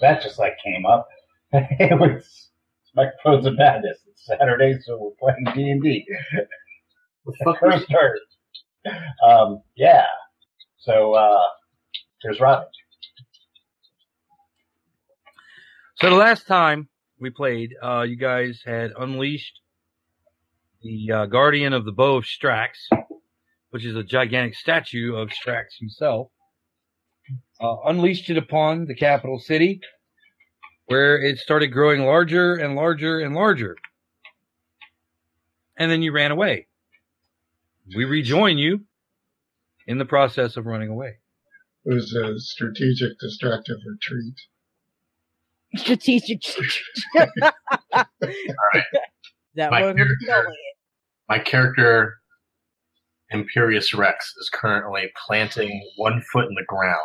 that just like came up. it was Microphones of Madness. It's Saturday, so we're playing D and D. First turn. Um, yeah. So uh, here's Robin. So the last time we played, uh, you guys had unleashed the uh, Guardian of the Bow of Strax, which is a gigantic statue of Strax himself. Uh, unleashed it upon the capital city, where it started growing larger and larger and larger. And then you ran away. We rejoin you in the process of running away. It was a strategic, destructive retreat. Strategic. All right. that My one was character- My character, Imperious Rex, is currently planting one foot in the ground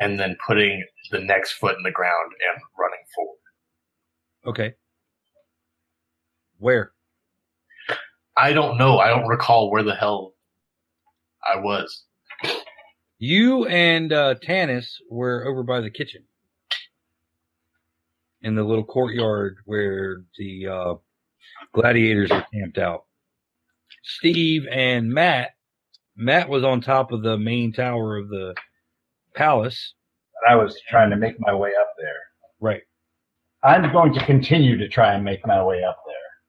and then putting the next foot in the ground and running forward. Okay. Where? I don't know. I don't recall where the hell I was. You and uh, Tanis were over by the kitchen in the little courtyard where the uh, gladiators are camped out. Steve and Matt. Matt was on top of the main tower of the palace. I was trying to make my way up there. Right. I'm going to continue to try and make my way up there.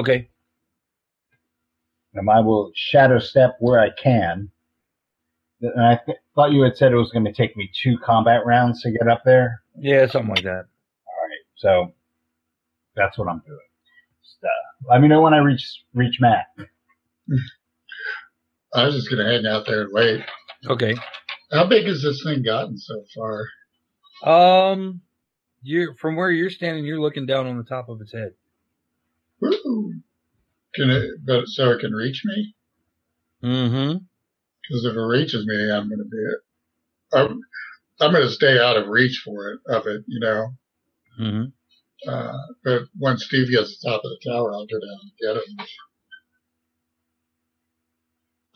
Okay. And I will shadow step where I can. And I th- thought you had said it was going to take me two combat rounds to get up there. Yeah, something like that. All right, so that's what I'm doing. Just, uh, let me know when I reach reach Matt. I was just gonna hang out there and wait. Okay. How big has this thing gotten so far? Um, you're from where you're standing. You're looking down on the top of its head. Woo! Can it? But so it can reach me? Mm-hmm. Because if it reaches me, I'm gonna be. it. I'm, I'm gonna stay out of reach for it of it, you know. Mm-hmm. Uh, but once Steve gets to the top of the tower, I'll go down and get him.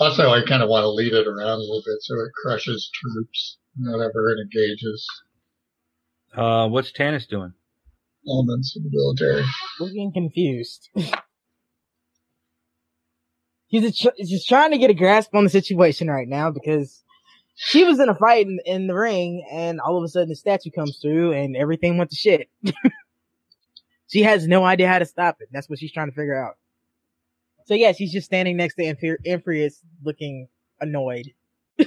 Also, I kind of want to lead it around a little bit so it crushes troops whatever it engages Uh, what's Tanis doing? elements of the military. Looking confused. He's tr- just trying to get a grasp on the situation right now because she was in a fight in, in the ring and all of a sudden the statue comes through and everything went to shit. she has no idea how to stop it. That's what she's trying to figure out. So yeah, she's just standing next to Impher- Imperius looking annoyed.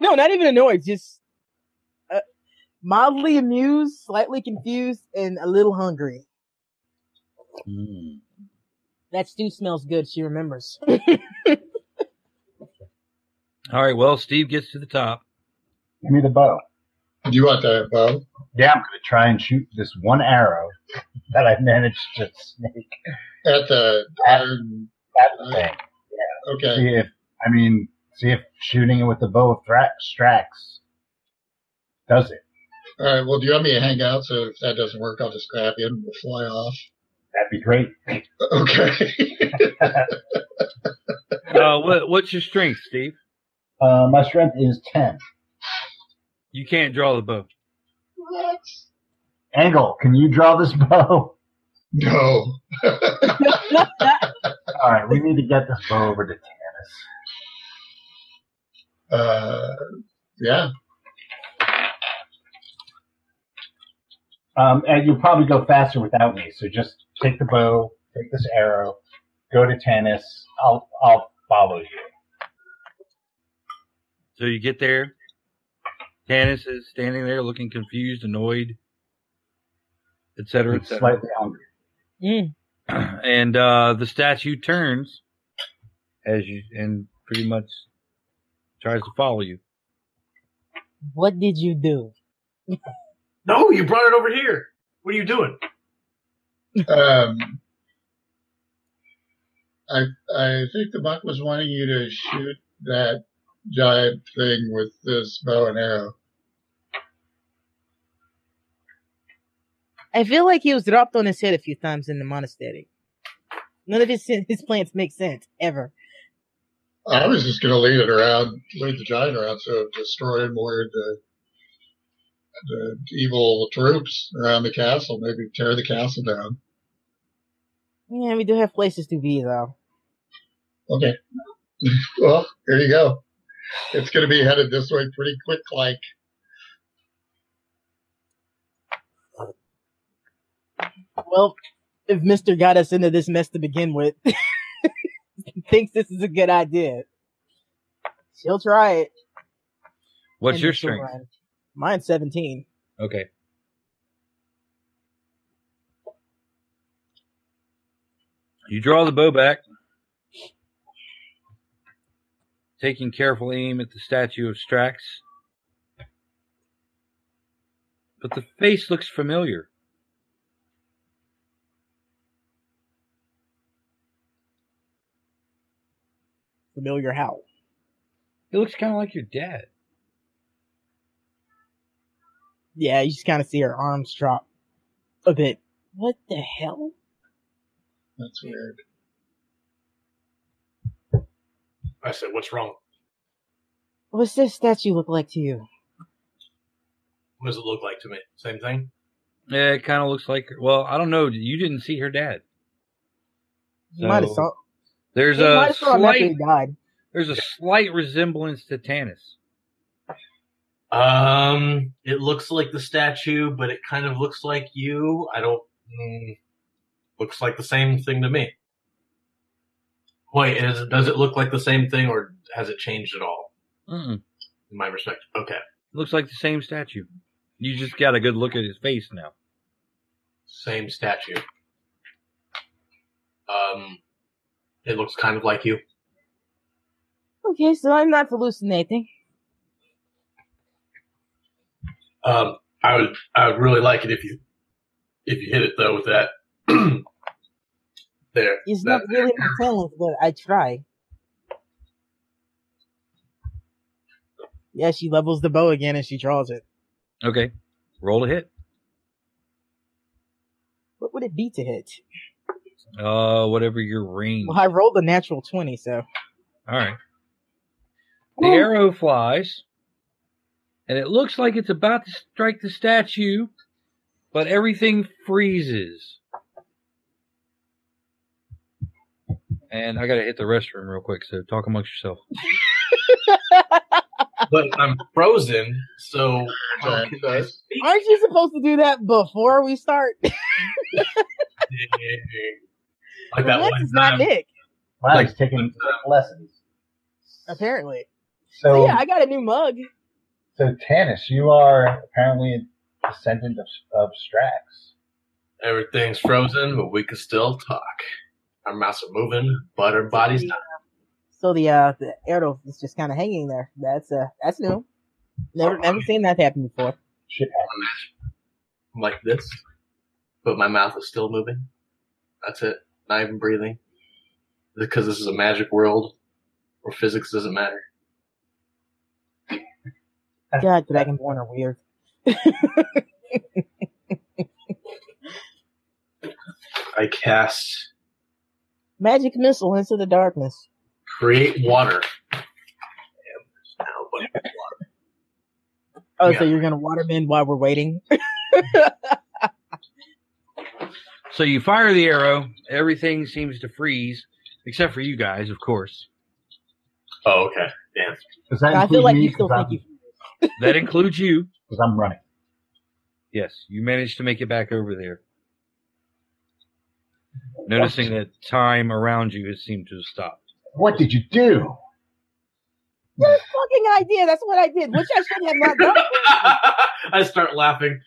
no, not even annoyed, just uh, mildly amused, slightly confused, and a little hungry. Mm. That stew smells good. She remembers. All right. Well, Steve gets to the top. Give me the bow. Do you want that bow? Yeah, I'm going to try and shoot this one arrow that I managed to snake At the iron. at the thing. Yeah. Okay. See if I mean, see if shooting it with the bow of Thra- Strax does it. All right. Well, do you want me to hang out? So if that doesn't work, I'll just grab you and we'll fly off. That'd be great. Okay. Uh, what, what's your strength, Steve? Uh, my strength is ten. You can't draw the bow. what? Angle, can you draw this bow? No. All right, we need to get this bow over to Tanis. Uh, yeah. Um, and you'll probably go faster without me. So just take the bow, take this arrow, go to Tanis. I'll I'll follow you. So you get there. Tanis is standing there looking confused, annoyed, etc., cetera, et cetera. slightly hungry. Mm. And uh, the statue turns as you and pretty much tries to follow you. What did you do? No, you brought it over here. What are you doing? Um, I I think the buck was wanting you to shoot that giant thing with this bow and arrow. I feel like he was dropped on his head a few times in the monastery. None of his his plans make sense ever. I was just going to lead it around, lead the giant around, so destroy more the the evil troops around the castle. Maybe tear the castle down. Yeah, we do have places to be though. Okay. well, here you go. It's going to be headed this way pretty quick, like. Well, if Mister got us into this mess to begin with, thinks this is a good idea, she'll try it. What's And your strength? run. Mine's seventeen. Okay. You draw the bow back, taking careful aim at the statue of Strax. But the face looks familiar. Familiar how? It looks kind of like your dad. Yeah, you just kind of see her arms drop a bit. What the hell? That's weird. I said, "What's wrong? What's this statue look like to you? What does it look like to me? Same thing." Yeah, it kind of looks like. Well, I don't know. You didn't see her dad. You might have So, saw. There's you might a have saw him after slight. died. There's a slight resemblance to Tanis. Um, it looks like the statue, but it kind of looks like you. I don't. Mm, looks like the same thing to me. Wait, is, does it look like the same thing, or has it changed at all? Mm-mm. In my respect, okay, Looks like the same statue. You just got a good look at his face now. same statue. Um, it looks kind of like you. Okay, so I'm not hallucinating. Um, I would, I would really like it if you, if you hit it though with that. there. It's that- not really my talent, but I try. Yeah, she levels the bow again and she draws it. Okay. Roll a hit. What would it be to hit? Uh, whatever your range. Well, I rolled a natural 20, so. All right. The arrow flies, and it looks like it's about to strike the statue, but everything freezes. And I gotta hit the restroom real quick, so talk amongst yourself. but I'm frozen, so how Giant can I does. speak? Aren't you supposed to do that before we start? like that Well, one is not time. Nick, Wow, Like- he's taking lessons. apparently. So, So yeah, I got a new mug. so Tanis, you are apparently a descendant of, of Strax. Everything's frozen, but we can still talk. Our mouths are moving, but our bodies not. So the uh the arrow is just kind of hanging there. That's uh that's new. Never never seen that happen before. Shit happens. I'm like this, but my mouth is still moving. That's it. Not even breathing. Because this is a magic world where physics doesn't matter. God, Dragonborn are weird. I cast Magic missile into the darkness. create water. Damn, Oh, Yeah. so you're gonna waterman while we're waiting? So you fire the arrow, everything seems to freeze, except for you guys, of course. Oh, okay. Damn. Does that I feel include like me? you still Because think I'm, you. That includes you. 'cause I'm running. Yes, you managed to make it back over there. Noticing that time around you has seemed to have stopped. What did you do? Your fucking idea. That's what I did, which I should have not done. I start laughing.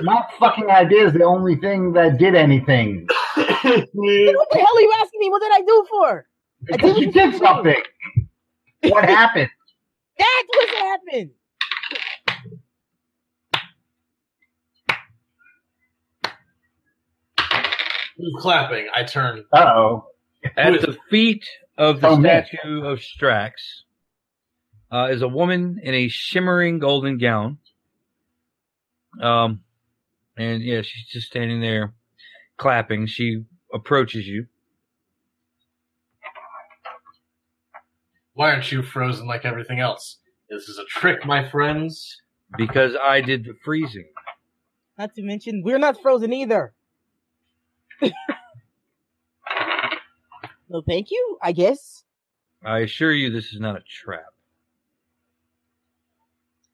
My fucking idea is the only thing that did anything. What the hell are you asking me? What did I do for? I Because did you what did you something. What happened? That's what happened. Who's clapping? I turn. Uh oh. At the feet of the Oh, man. statue of Strax uh, is a woman in a shimmering golden gown. Um, and yeah, she's just standing there clapping. She approaches you. Why aren't you frozen like everything else? This is a trick, my friends. Because I did the freezing. Not to mention, we're not frozen either. well, thank you, I guess. I assure you this is not a trap.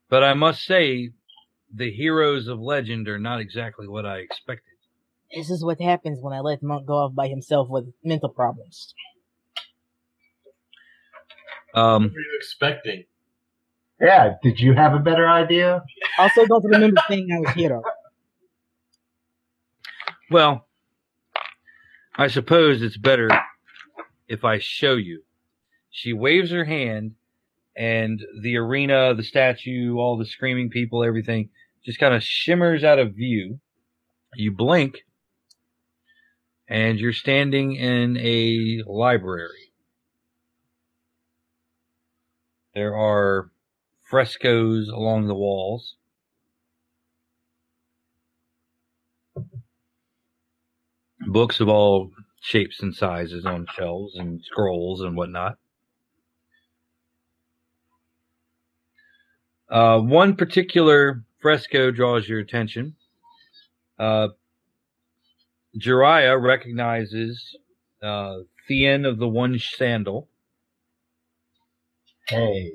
But I must say, the heroes of legend are not exactly what I expected. This is what happens when I let Monk go off by himself with mental problems. Um, What were you expecting? Yeah, did you have a better idea? Also, don't remember saying I was hero. well, I suppose it's better if I show you. She waves her hand, and the arena, the statue, all the screaming people, everything just kind of shimmers out of view. You blink, and you're standing in a library. There are frescoes along the walls. Books of all shapes and sizes on shelves and scrolls and whatnot. Uh, one particular fresco draws your attention. Uh, Jiraiya recognizes uh, Thean of the One Sandal. Hey,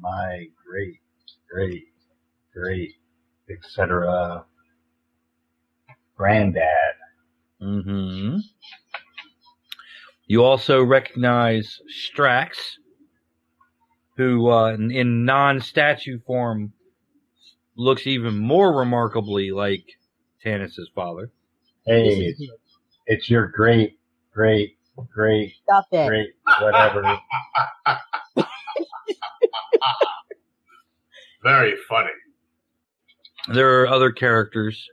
my great, great, great, etc. Granddad. hmm You also recognize Strax, who uh, in, in non-statue form looks even more remarkably like Tanis's father. Hey, it's, your great, great, great, Stop that. great, whatever. Very funny. There are other characters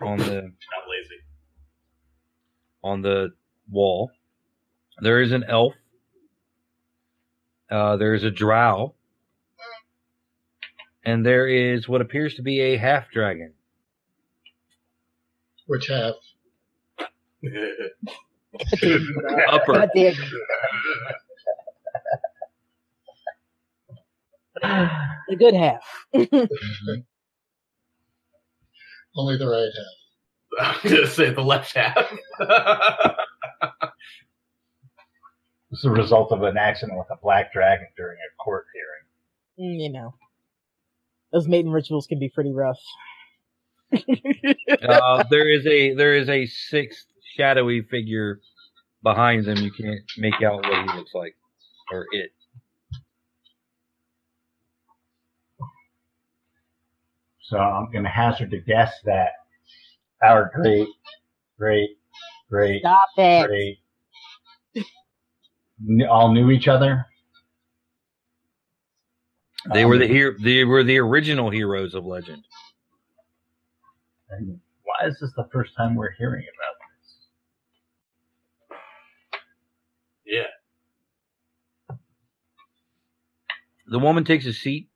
on the Not lazy. on the wall. There is an elf. Uh, there is a drow. And there is what appears to be a half dragon. Which half? Upper. God damn. The good half. Only the right half. I'm gonna say the left half. It's the result of an accident with a black dragon during a court hearing. Mm, you know, those mating rituals can be pretty rough. Uh, there is a there is a sixth shadowy figure behind them. You can't make out what he looks like or it. So I'm going to hazard to guess that our great, great, great, Stop it. great, kn- all knew each other. They were the Um, hero. They were the original heroes of legend. And why is this the first time we're hearing about this? yeah. The woman takes a seat,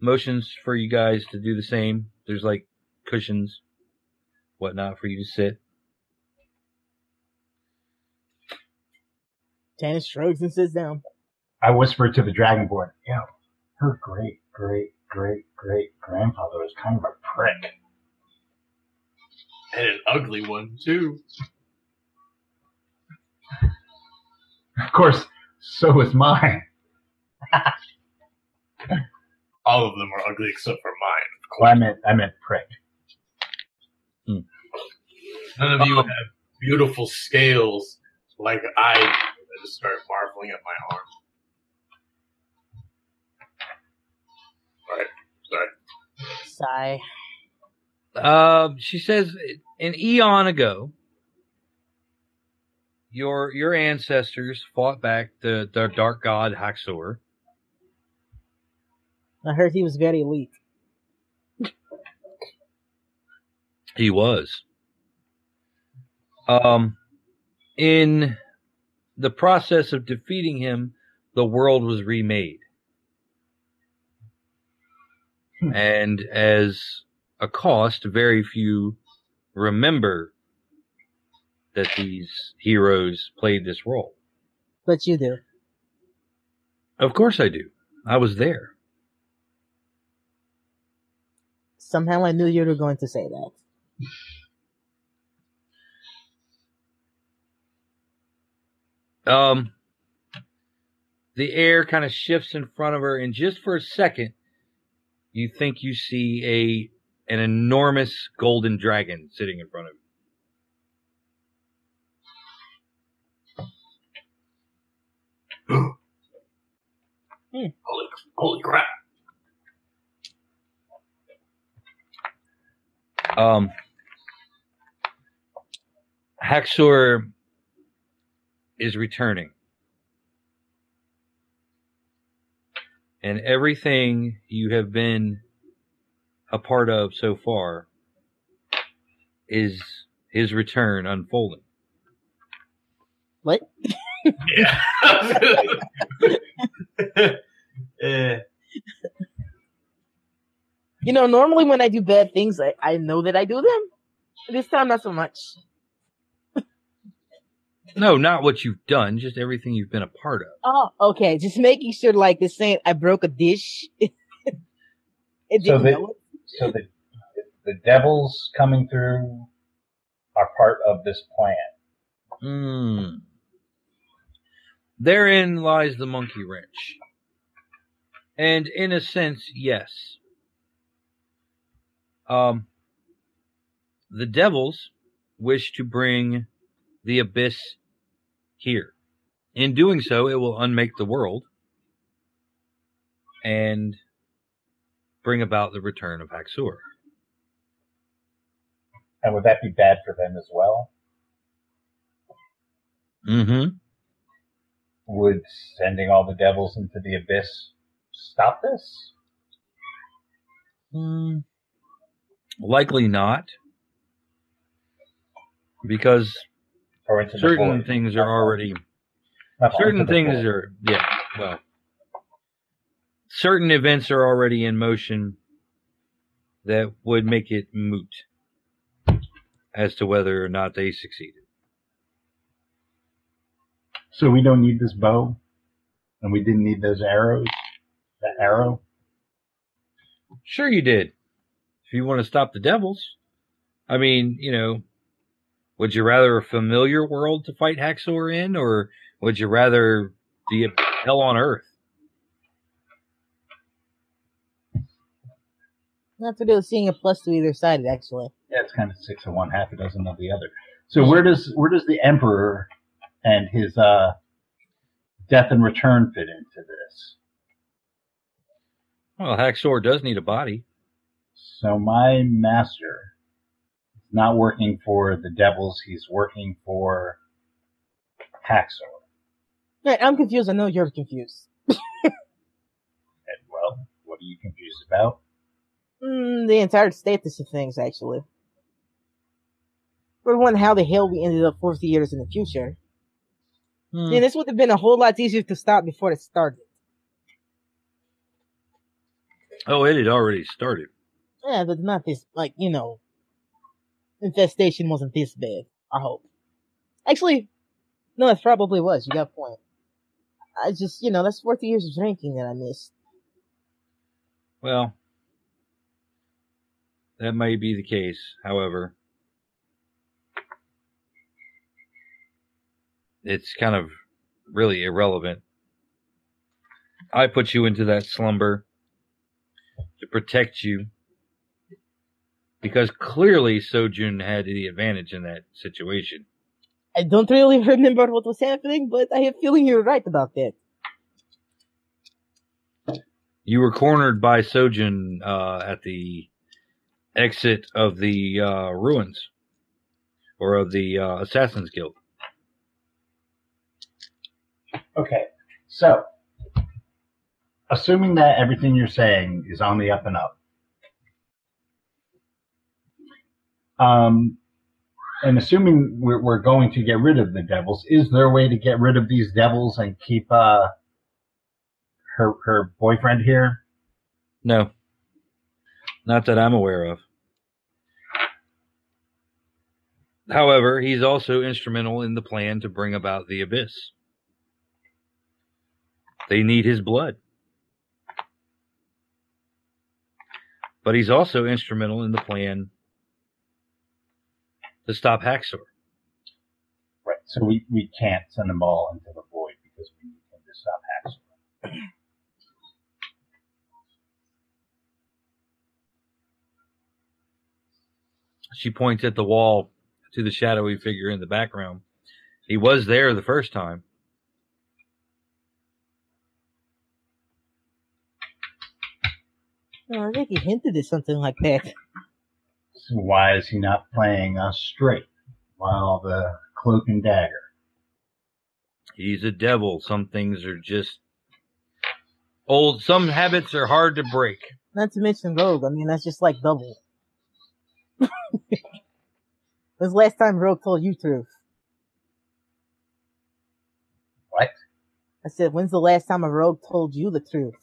motions for you guys to do the same. There's like cushions, whatnot for you to sit. Tanis shrugs and sits down. I whispered to the dragonborn, yo, her great, great, great, great grandfather was kind of a prick. And an ugly one too. Of course, so was mine. All of them are ugly except for mine. Well, I meant, I meant prick. None of you have beautiful scales like I do. I just start marveling at my arm. Sorry. Sigh. Uh, she says an eon ago, your your ancestors fought back the, the dark god Haxor. I heard he was very elite. He was. Um, in the process of defeating him, the world was remade. Hmm. And as a cost, very few remember that these heroes played this role. But you do. Of course I do. I was there. Somehow I knew you were going to say that. Um, the air kind of shifts in front of her, and just for a second, you think you see a an enormous golden dragon sitting in front of you. Holy, holy crap. Um, Haxor is returning. And everything you have been a part of so far is his return unfolding. What? Yeah. You know, normally when I do bad things, I, I know that I do them. This time, not so much. No, not what you've done, just everything you've been a part of. Oh, okay. Just making sure, like, this saying I broke a dish. it So didn't the- know it. So the the devils coming through are part of this plan. Hmm. Therein lies the monkey wrench. And in a sense, yes. Um, the devils wish to bring the abyss here. In doing so, it will unmake the world and bring about the return of Haxor. And would that be bad for them as well? Mm-hmm. Would sending all the devils into the abyss stop this? Hmm. likely not. Because Or into certain void? things are already Not all certain things are yeah well certain events are already in motion that would make it moot as to whether or not they succeeded So we don't need this bow, and we didn't need those arrows. That arrow. sure you did if you want to stop the devils i mean you know would you rather a familiar world to fight haxor in or would you rather the hell on earth That's what it was seeing a plus to either side, actually. Yeah, it's kind of six of one, half a dozen of the other. So where does where does the emperor and his uh, death and return fit into this? well haxor does need a body So my master is not working for the devils; he's working for Haxor. Right, I'm confused. I know you're confused. And well, what are you confused about? Mm, the entire status of things, actually. For one, how the hell we ended up 40 years in the future. Hmm. Yeah, this would have been a whole lot easier to stop before it started. oh it had already started Yeah, but not this, like, you know, infestation wasn't this bad, I hope. Actually, no, it probably was. You got a point. I just, you know, that's 40 years of drinking that I missed. Well, that may be the case. However, it's kind of really irrelevant. I put you into that slumber to protect you because clearly Sojun had the advantage in that situation. I don't really remember what was happening, but I have a feeling you're right about that. You were cornered by Sojun uh, at the exit of the uh, ruins or of the uh, Assassin's Guild. Okay, so assuming that everything you're saying is on the up and up, um, and assuming we're, we're going to get rid of the devils, is there a way to get rid of these devils and keep uh, her her boyfriend here? No. Not that I'm aware of. However, he's also instrumental in the plan to bring about the abyss. They need his blood. But he's also instrumental in the plan to stop Haxor. Right. So we, we can't send them all into the void because we need him to stop Haxor. She points at the wall to the shadowy figure in the background. He was there the first time. I think he hinted at something like that. So why is he not playing us straight while the cloak and dagger? He's a devil. Some things are just old. Some habits are hard to break. Not to mention Rogue. I mean, that's just like double. When's the last time Rogue told you truth? What? I said, when's the last time a Rogue told you the truth?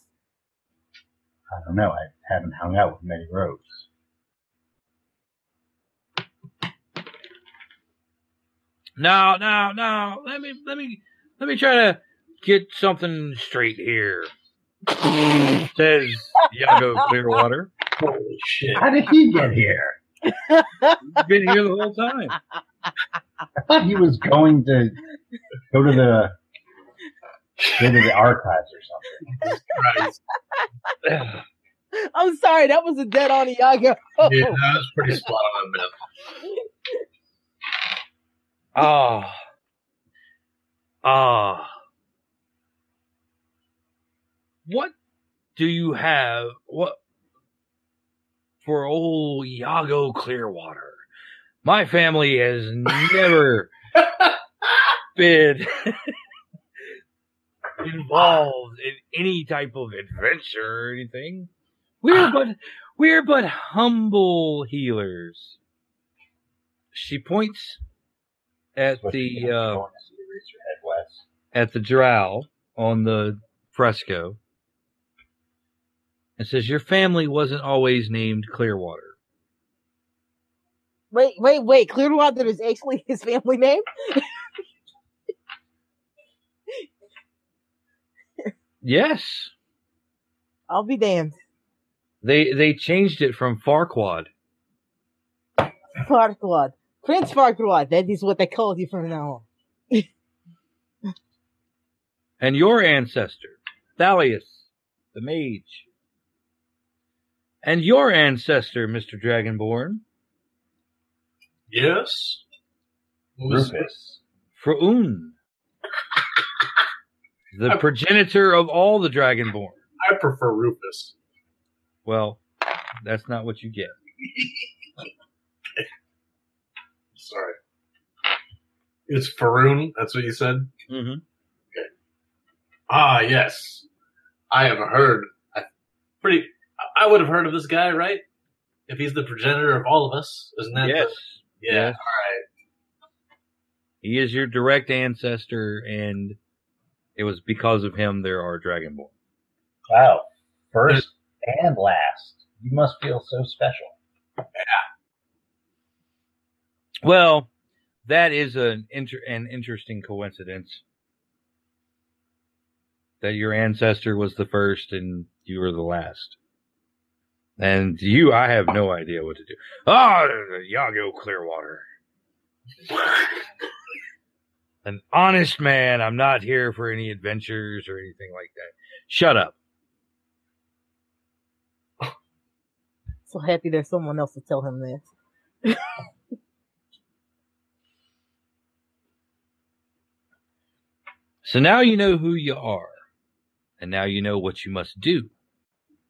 I don't know. I haven't hung out with many rogues. No, no, no. Let me, let me, let me try to get something straight here. Says Iago Clearwater. Holy shit. How did he get here? He's been here the whole time. I thought he was going to go to the go to the archives or something. I'm sorry, that was a dead on Iago. Yeah, that was pretty spot on, man. Ah. Ah. What do you have? What for old Iago Clearwater? My family has never been involved in any type of adventure or anything. We're but we're but humble healers. She points at Supposed to be the uh, going to see the Reach Your Head West. at the drow on the fresco and says your family wasn't always named Clearwater. Wait, wait, wait. Clearwater is actually his family name? Yes, I'll be damned. they they changed it from Farquad. Farquad. Farquaad. Prince Farquaad. That is what they call you from now on. And your ancestor, Thalius, the mage. And your ancestor, Mr. Dragonborn, Yes. What was- Rufus. Fraun. The progenitor of all the Dragonborn. I prefer Rufus. Well, that's not what you get. Sorry. It's Faroon. That's what you said. Mm-hmm. Ah, yes. I have heard. I pretty. I would have heard of this guy, right? If he's the progenitor of all of us, isn't that? Yes. The, yeah. Yes. All He is your direct ancestor, and it was because of him there are Dragonborn. Wow. First and last. You must feel so special. Well, that is an inter- an interesting coincidence that your ancestor was the first and you were the last. And you, I have no idea what to do. Oh, Iago Clearwater. An honest man. I'm not here for any adventures or anything like that. Shut up. So happy there's someone else to tell him this. So now you know who you are. And now you know what you must do.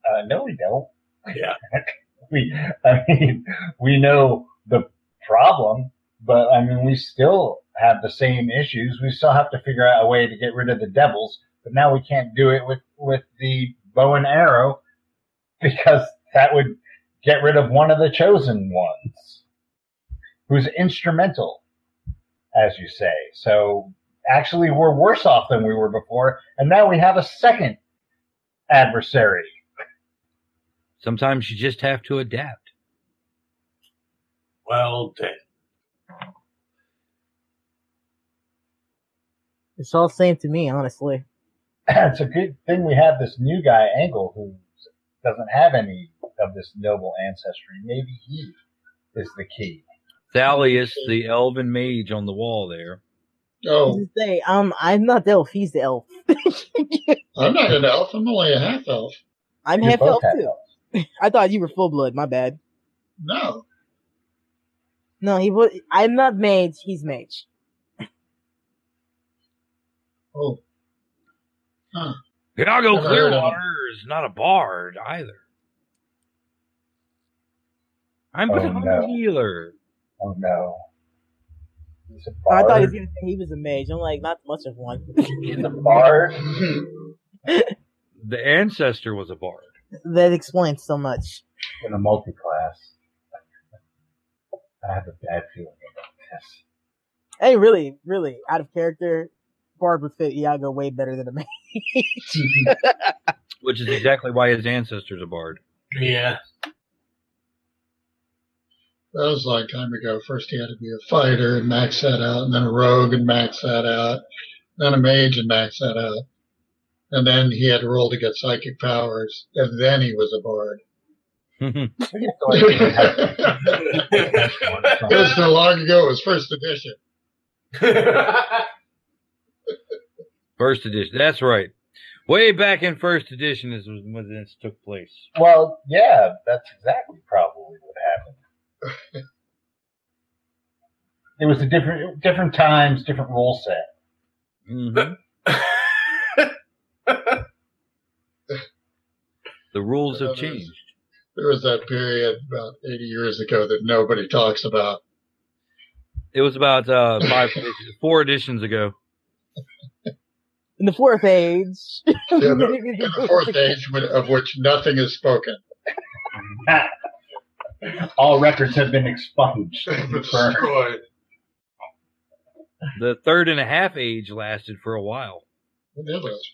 Uh, no, we don't. Yeah. We, I mean, we know the problem, but I mean, we still have the same issues. We still have to figure out a way to get rid of the devils, but now we can't do it with, with the bow and arrow because that would get rid of one of the chosen ones who's instrumental, as you say. So actually we're worse off than we were before, and now we have a second adversary. Sometimes you just have to adapt. Well done. It's all the same to me, honestly. it's a good thing we have this new guy, Angle, who doesn't have any of this noble ancestry. Maybe he is the key. Sally is the elven mage on the wall there. Oh, Say, um, I'm not the elf. He's the elf. I'm not an elf. I'm only a half elf. I'm You're half elf too. elves. I thought you were full blood. My bad. No. No, he was. I'm not mage. He's mage. Oh. Huh. Iago Never heard of him. Clearwater is not a bard either. I'm Oh, but a no. healer. Oh no. He's a I bard. thought he was gonna say he was a mage. I'm like, not much of one. He's a bard. The ancestor was a bard. that explains so much. in a multi-class. I have a bad feeling about this. Hey, really, really, out of character, Bard would fit Iago way better than a mage. Which is exactly why his ancestor's a bard. Yeah. That was a long time ago. First he had to be a fighter and max that out, and then a rogue and max that out, then a mage and max that out. And then he had to roll to get psychic powers, and then he was a bard. We get to, like, have It was so long ago, it was first edition. first edition. That's right. Way back in first edition is when this took place. well, yeah, that's exactly probably what happened. It was a different, different times, different rule set. hmm the rules have changed. There was that period about 80 years ago that nobody talks about. It was about uh, five, four editions ago. In the fourth age. Yeah, the, the fourth age of which nothing is spoken. All records have been expunged. Burned. Destroyed. The third and a half age lasted for a while. What is it?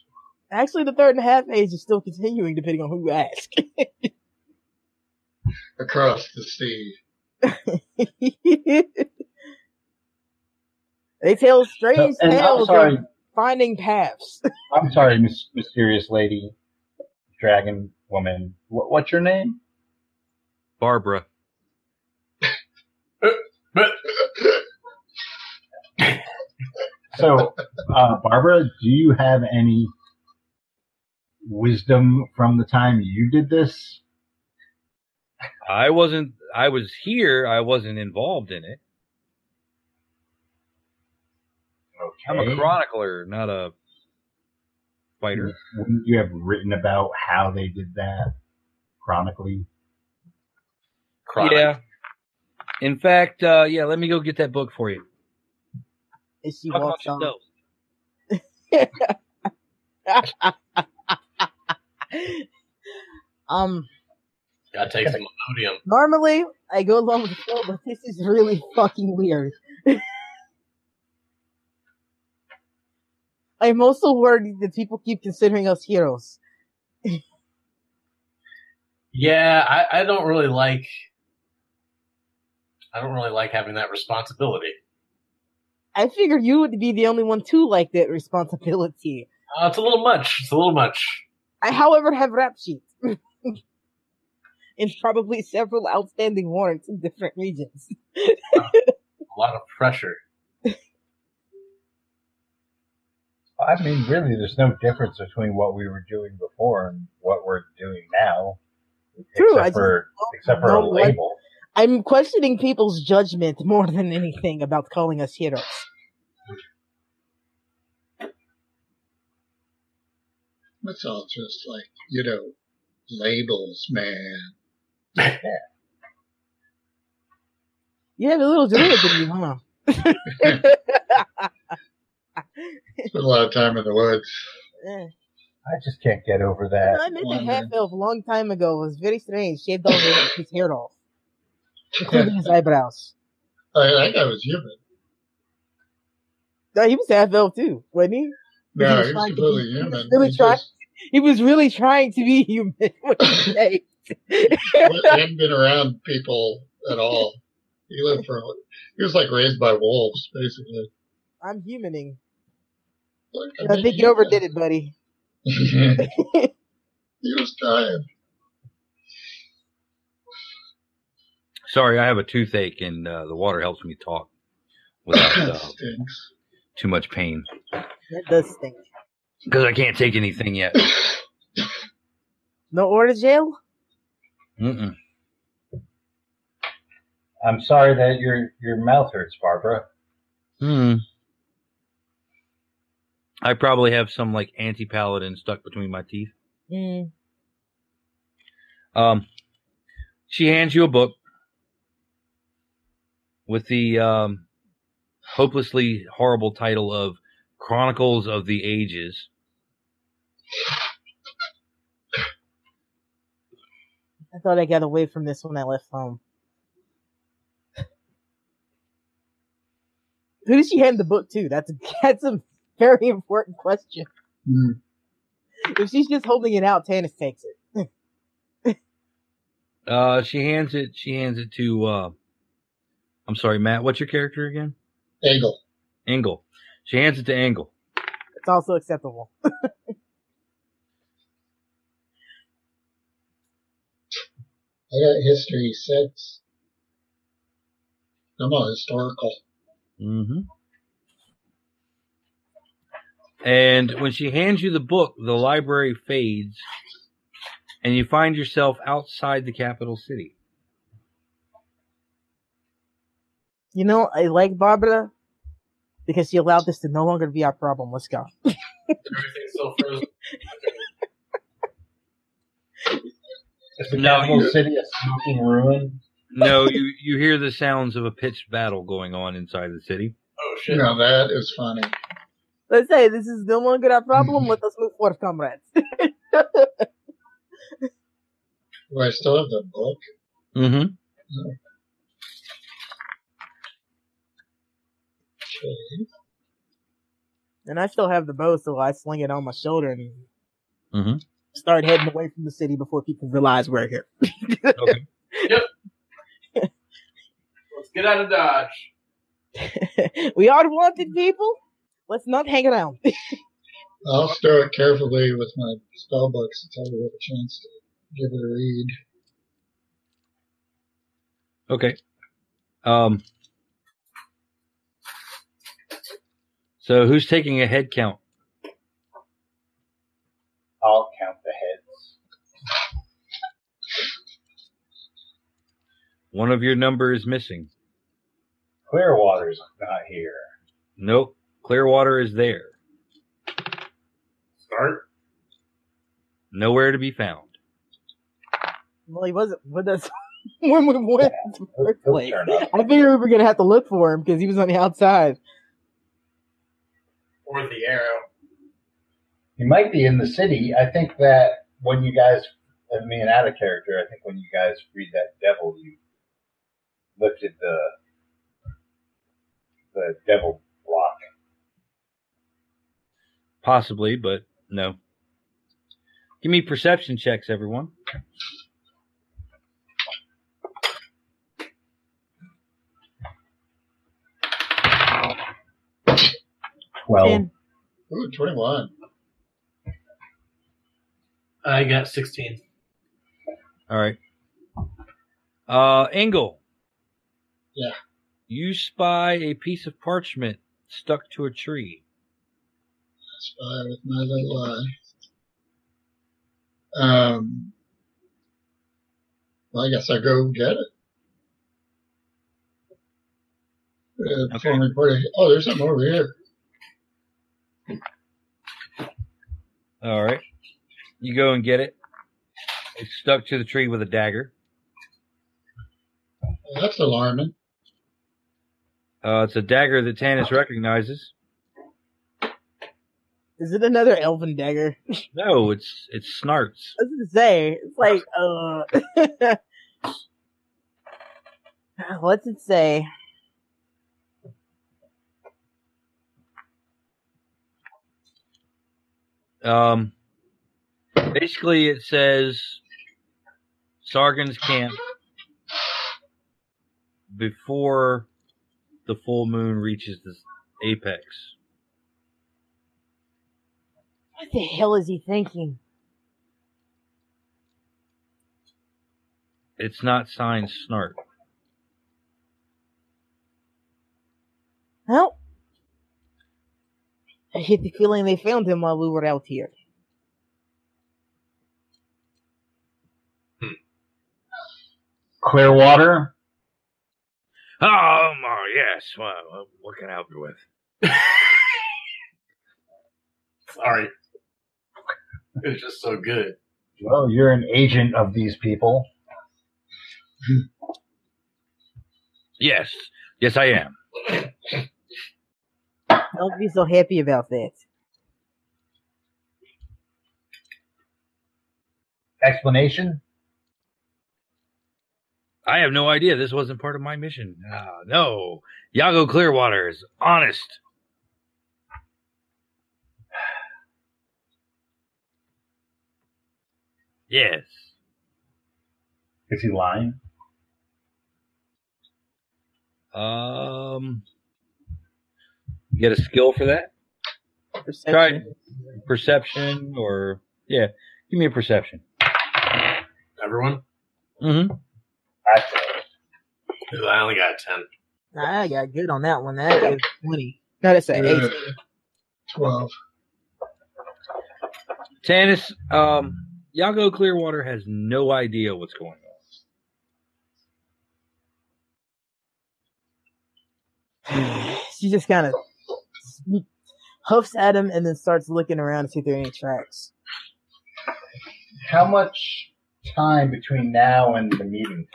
Actually, the third and a half age is still continuing, depending on who you ask. Across the sea. they tell strange and I'm tales of finding paths. I'm sorry, Miss Mysterious Lady, Dragon Woman. What, what's your name? Barbara. So, uh, Barbara, do you have any wisdom from the time you did this? I wasn't. I was here. I wasn't involved in it. I'm a chronicler, not a fighter. Wouldn't you have written about how they did that chronically? Chronic. Yeah. In fact, uh, yeah. Let me go get that book for you. And she Talk walks about on. um, Gotta take some Imodium. normally I go along with the flow, but this is really fucking weird. I'm also worried that people keep considering us heroes. Yeah, I, I don't really like. I don't really like having that responsibility. I figured you would be the only one to like that responsibility. Uh, it's a little much. It's a little much. I, however, have rap sheets. and probably several outstanding warrants in different regions. A lot of pressure. I mean, really, there's no difference between what we were doing before and what we're doing now, True, I except just for except for a don't like- label. I'm questioning people's judgment more than anything about calling us heroes. It's all just like, you know, labels, man. You have a little druid in you, huh? Spent a lot of time in the woods. I just can't get over that. I met a wonder. half elf a long time ago. It was very strange. Shaved all his, his hair off, including his eyebrows. I, that guy was human. No, he was half elf too, wasn't he? No, was he was completely be- he was human. really He trying- just He was really trying to be human. He hadn't been around people at all. He lived for, he was like raised by wolves, basically. I'm humaning. Look, I think you overdid it, buddy. he was trying. Sorry, I have a toothache, and uh, the water helps me talk without uh, too much pain. That does stink. Because I can't take anything yet. No Orajel? Mm-mm. I'm sorry that your your mouth hurts, Barbara. Hmm. I probably have some like anti-paladin stuck between my teeth. Mm. Um, she hands you a book with the um, hopelessly horrible title of Chronicles of the Ages. I thought I got away from this when I left home. Who did she hand the book to? That's a, that's a very important question. Mm. If she's just holding it out, Tanis takes it. Uh, she hands it. She hands it to. Uh, I'm sorry, Matt. What's your character again? Eggle. Engel. She hands it to Engel. It's also acceptable. I got history six. I'm all historical. Mm-hmm. And when she hands you the book, the library fades, and you find yourself outside the capital city. You know, I like Barbara because she allowed this to no longer be our problem. Let's go. Everything's so frozen. Is the No, capital you- city a smoking ruin? No, you you hear the sounds of a pitched battle going on inside the city. Oh shit. Now that is funny. Let's say this is no longer our problem. Let us move forward, comrades. Do I still have the book? Mm-hmm. Okay. And I still have the bow, so I sling it on my shoulder and Mm-hmm. start heading away from the city before people realize we're here. Okay. Yep. Let's get out of Dodge. we are wanted people. Let's not hang around. I'll stir it carefully with my spell books until we have a chance to give it a read. Okay. Um. So who's taking a head count? I'll count the heads. One of your number is missing. Clearwater's not here. Nope. Clearwater is there. Start. Nowhere to be found. well, he wasn't with us when we went Yeah, to first place. I figured we were gonna have to look for him because he was on the outside. Or the arrow. He might be in the city. I think that when you guys, uh, me and out of character, I think when you guys read that devil, you lifted the the devil block. Possibly, but no. Give me perception checks, everyone. Twelve. Ten. Ooh, 21. I got 16. All right. Uh, Engel. Yeah. You spy a piece of parchment stuck to a tree. Spy with my little eye. Um, well, I guess I go get it. Uh, Okay. phone recording. Oh, there's something over here. All right. You go and get it. It's stuck to the tree with a dagger. Well, that's alarming. Uh, it's a dagger that Tanis recognizes. Is it another elven dagger? No, it's it's Snart's. I was gonna say, it's like, uh, what's it say? Um, basically, it says Sargon's camp before the full moon reaches the apex. What the hell is he thinking? It's not signed Snart. Well, I get the feeling they found him while we were out here. Clearwater. Oh, um, uh, yes. Well, what can I help you with? Sorry. It's just so good. Well, you're an agent of these people. Yes. Yes, I am. Don't be so happy about that. Explanation? I have no idea. This wasn't part of my mission. Uh, no. Iago Clearwater is honest. Yes. Is he lying? Um, get a skill for that? Perception. Perception or, yeah, give me a perception. Everyone? Mm-hmm. I Ooh, I only got 10. I got good on that one. That is 20. No, that's an Uh, 8. 12. Tanis, um, Iago Clearwater has no idea what's going on. she just kind of huffs at him and then starts looking around to see if there are any tracks. How much time between now and the meeting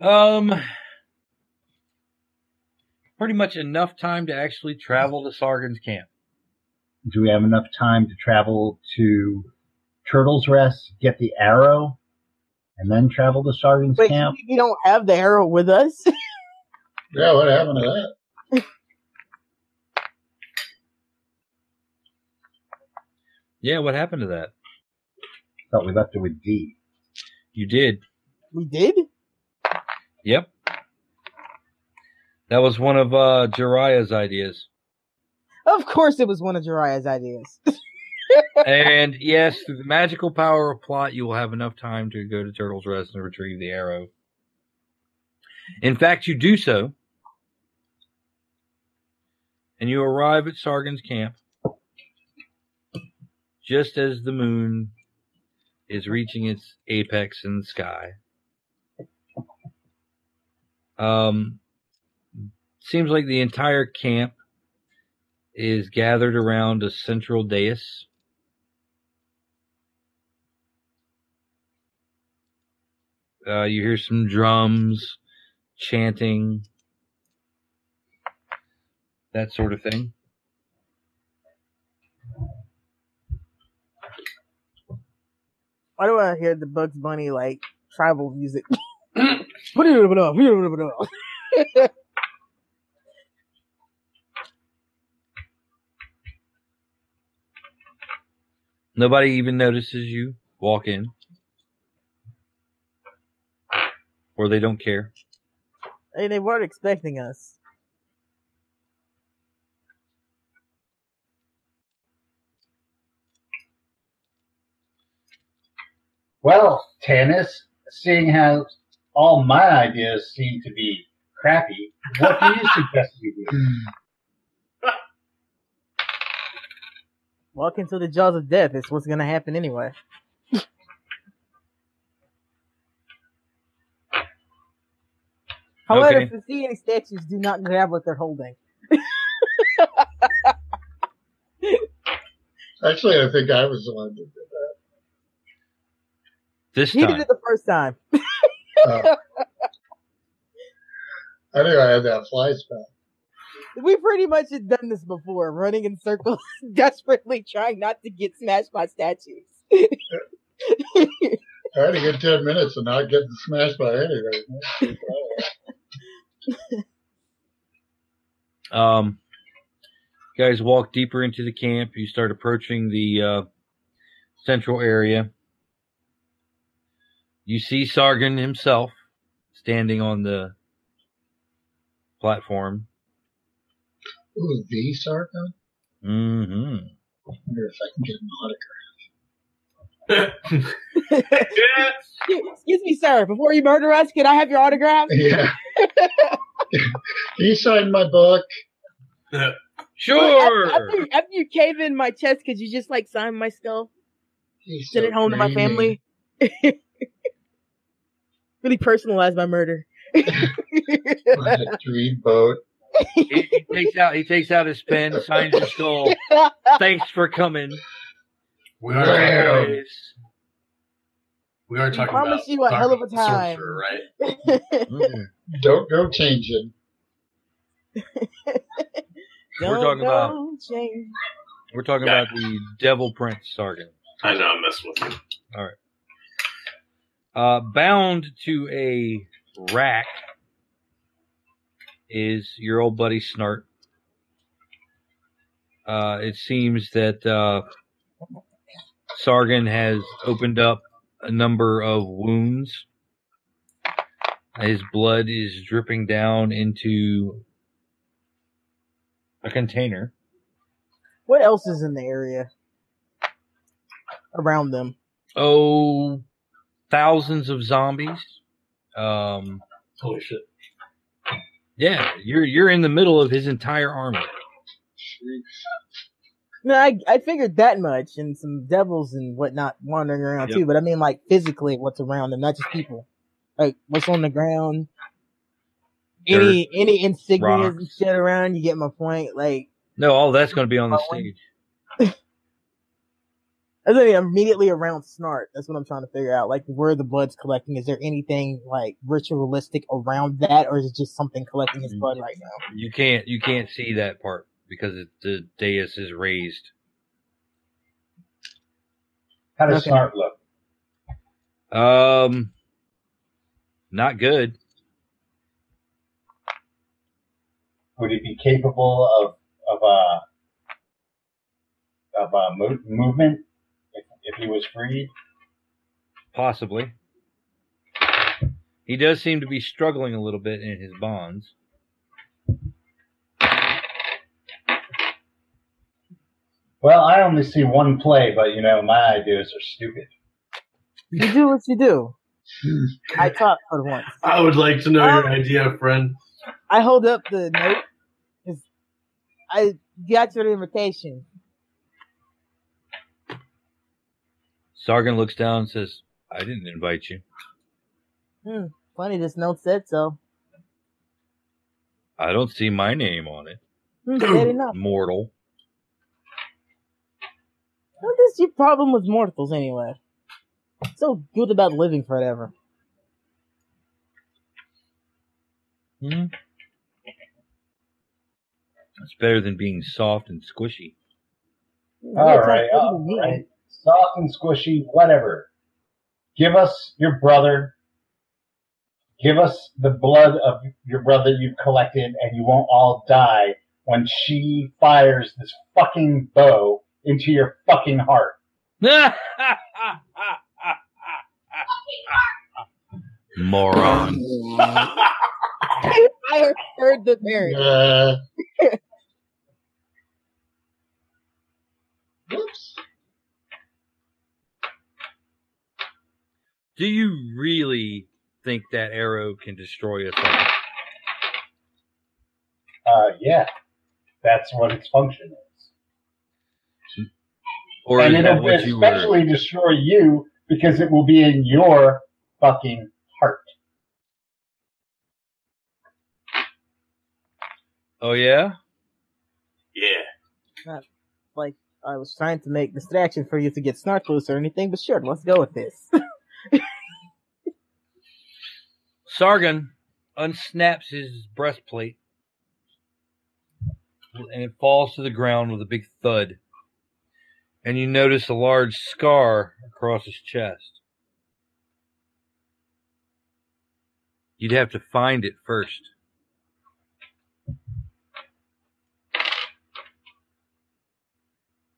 time? Um, pretty much enough time to actually travel to Sargon's camp. Do we have enough time to travel to Turtle's Rest, get the arrow, and then travel to Sargon's Wait, camp? We don't have the arrow with us? Yeah, what happened to that? Yeah, what happened to that? Thought we left it with D. You did. we did? Yep. That was one of uh Jariah's ideas. Of course it was one of Jariah's ideas. and yes, through the magical power of plot, you will have enough time to go to Turtle's Rest and retrieve the arrow. In fact, you do so. And you arrive at Sargon's camp just as the moon is reaching its apex in the sky. Um, seems like the entire camp is gathered around a central dais. Uh, you hear some drums, chanting, that sort of thing. Why do I hear the Bugs Bunny like tribal music? Nobody even notices you walk in. Or they don't care. hey, they weren't expecting us. Well, Tanis, seeing how all my ideas seem to be crappy, what do you suggest we do? Walk into the jaws of death is what's gonna happen anyway. However, Okay. if you see any statues, do not grab what they're holding. Actually, I think I was the one that did This He did it the first time. Uh, I knew I had that fly spell. We pretty much had done this before, running in circles, desperately trying not to get smashed by statues. I had a good 10 minutes of not getting smashed by anything. Um, you guys walk deeper into the camp. You start approaching the uh, central area. You see Sargon himself standing on the platform. Ooh, the Sargon? Mm-hmm. wonder if I can get an autograph. yeah. Excuse me, sir. Before you murder us, can I have your autograph? Yeah. he signed my book. Sure. After, after you cave in my chest, could you just like sign my skull? He's Send so it home to my family. really personalize my murder. What a dream boat. he, he takes out he takes out his pen, signs his skull. Thanks for coming. We are Wow. talking, Always. we are talking promise about you a hell of a time. sorcerer, right? Don't go changing. We're talking about- change. We're talking Yeah. about the Devil Prince Sargon. I know I'm messing with you. Uh, bound to a rack is your old buddy Snart. Uh, it seems that uh, Sargon has opened up a number of wounds. His blood is dripping down into a container. What else is in the area around them? Oh, thousands of zombies. Um, Holy shit. Yeah, you're you're in the middle of his entire army. No, I I figured that much, and some devils and whatnot wandering around Yep. too. But I mean, like physically, what's around them, not just people. Like what's on the ground. Any any insignias and shit around. You get my point. Like No, all that's going to be on the Oh, when- stage. I mean, immediately around Snart. That's what I'm trying to figure out. Like where the blood's collecting. Is there anything like ritualistic around that, or is it just something collecting his blood right now? You can't you can't see that part because it, the dais is raised. How does Okay. Snart look? Um, not good. Would he be capable of of uh of uh, mo- movement if if he was freed? Possibly. He does seem to be struggling a little bit in his bonds. Well, I only see one play, but you know my ideas are stupid. You do what you do. I talk for once. I would like to know your Um, idea, friend. I hold up the note. I got your invitation. Sargon looks down and says, "I didn't invite you. Hmm. Funny, this note said so. I don't see my name on it, Hmm, fair enough. mortal." What is your problem with mortals anyway? So good about living forever. Hmm. It's better than being soft and squishy. All right, all right. Soft and squishy, whatever. Give us your brother. Give us the blood of your brother you've collected, and you won't all die when she fires this fucking bow into your fucking heart. Moron. I heard the marriage. Uh, Do you really think that arrow can destroy a thing? Uh, yeah, that's what its function is. Or and is it'll what you were? especially destroy you because it will be in your fucking heart. Oh yeah. Yeah. Like I was trying to make distraction for you to get Snart loose or anything, but sure, let's go with this. Sargon unsnaps his breastplate and it falls to the ground with a big thud. And you notice a large scar across his chest. You'd have to find it first.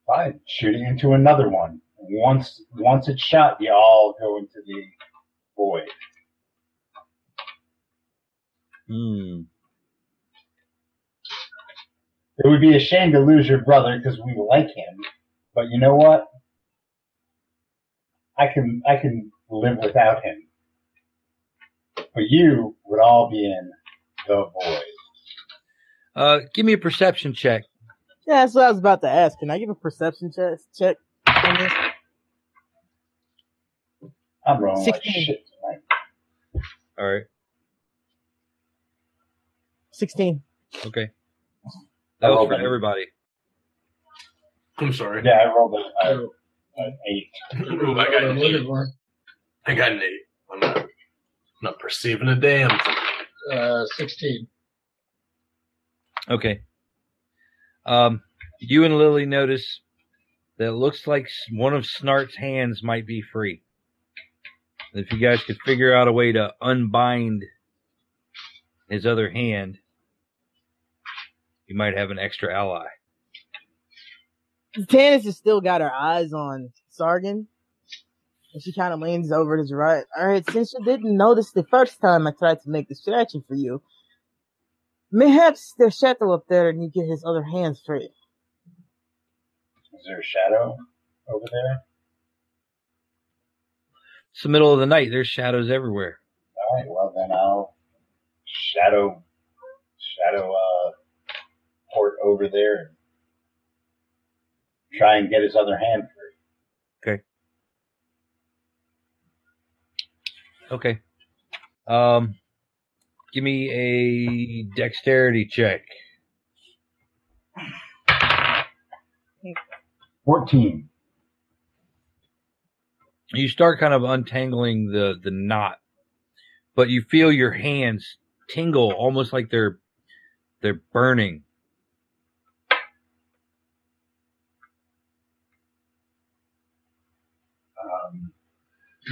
Fine, shooting into another one. Once once it's shot, you all go into the void. Hmm. It would be a shame to lose your brother because we like him, But you know what? I can I can live without him. But you would all be in the void. Uh, give me a perception check. Yeah, that's what I was about to ask. Can I give a perception check? check on this? I'm rolling like 16. shit tonight. All right. 16. Okay. That was for an- everybody. I'm sorry. Yeah, I rolled a, a, Oh, an eight. Ooh, I got an eight. I got an eight. I'm not, not perceiving a damn thing. Uh, 16. Okay. Um, you and Lily notice that it looks like one of Snart's hands might be free. If you guys could figure out a way to unbind his other hand, you might have an extra ally. Tanis has still got her eyes on Sargon. And she kind of leans over to the right. Alright, since you didn't notice the first time I tried to make the distraction for you, mayhaps there's shadow up there and you get his other hands free. Is there a shadow over there? It's the middle of the night. There's shadows everywhere. All right, well then I'll shadow shadow uh port over there and try and get his other hand free. Okay. Okay. Um, give me a dexterity check. Fourteen. you start kind of untangling the the knot but you feel your hands tingle almost like they're they're burning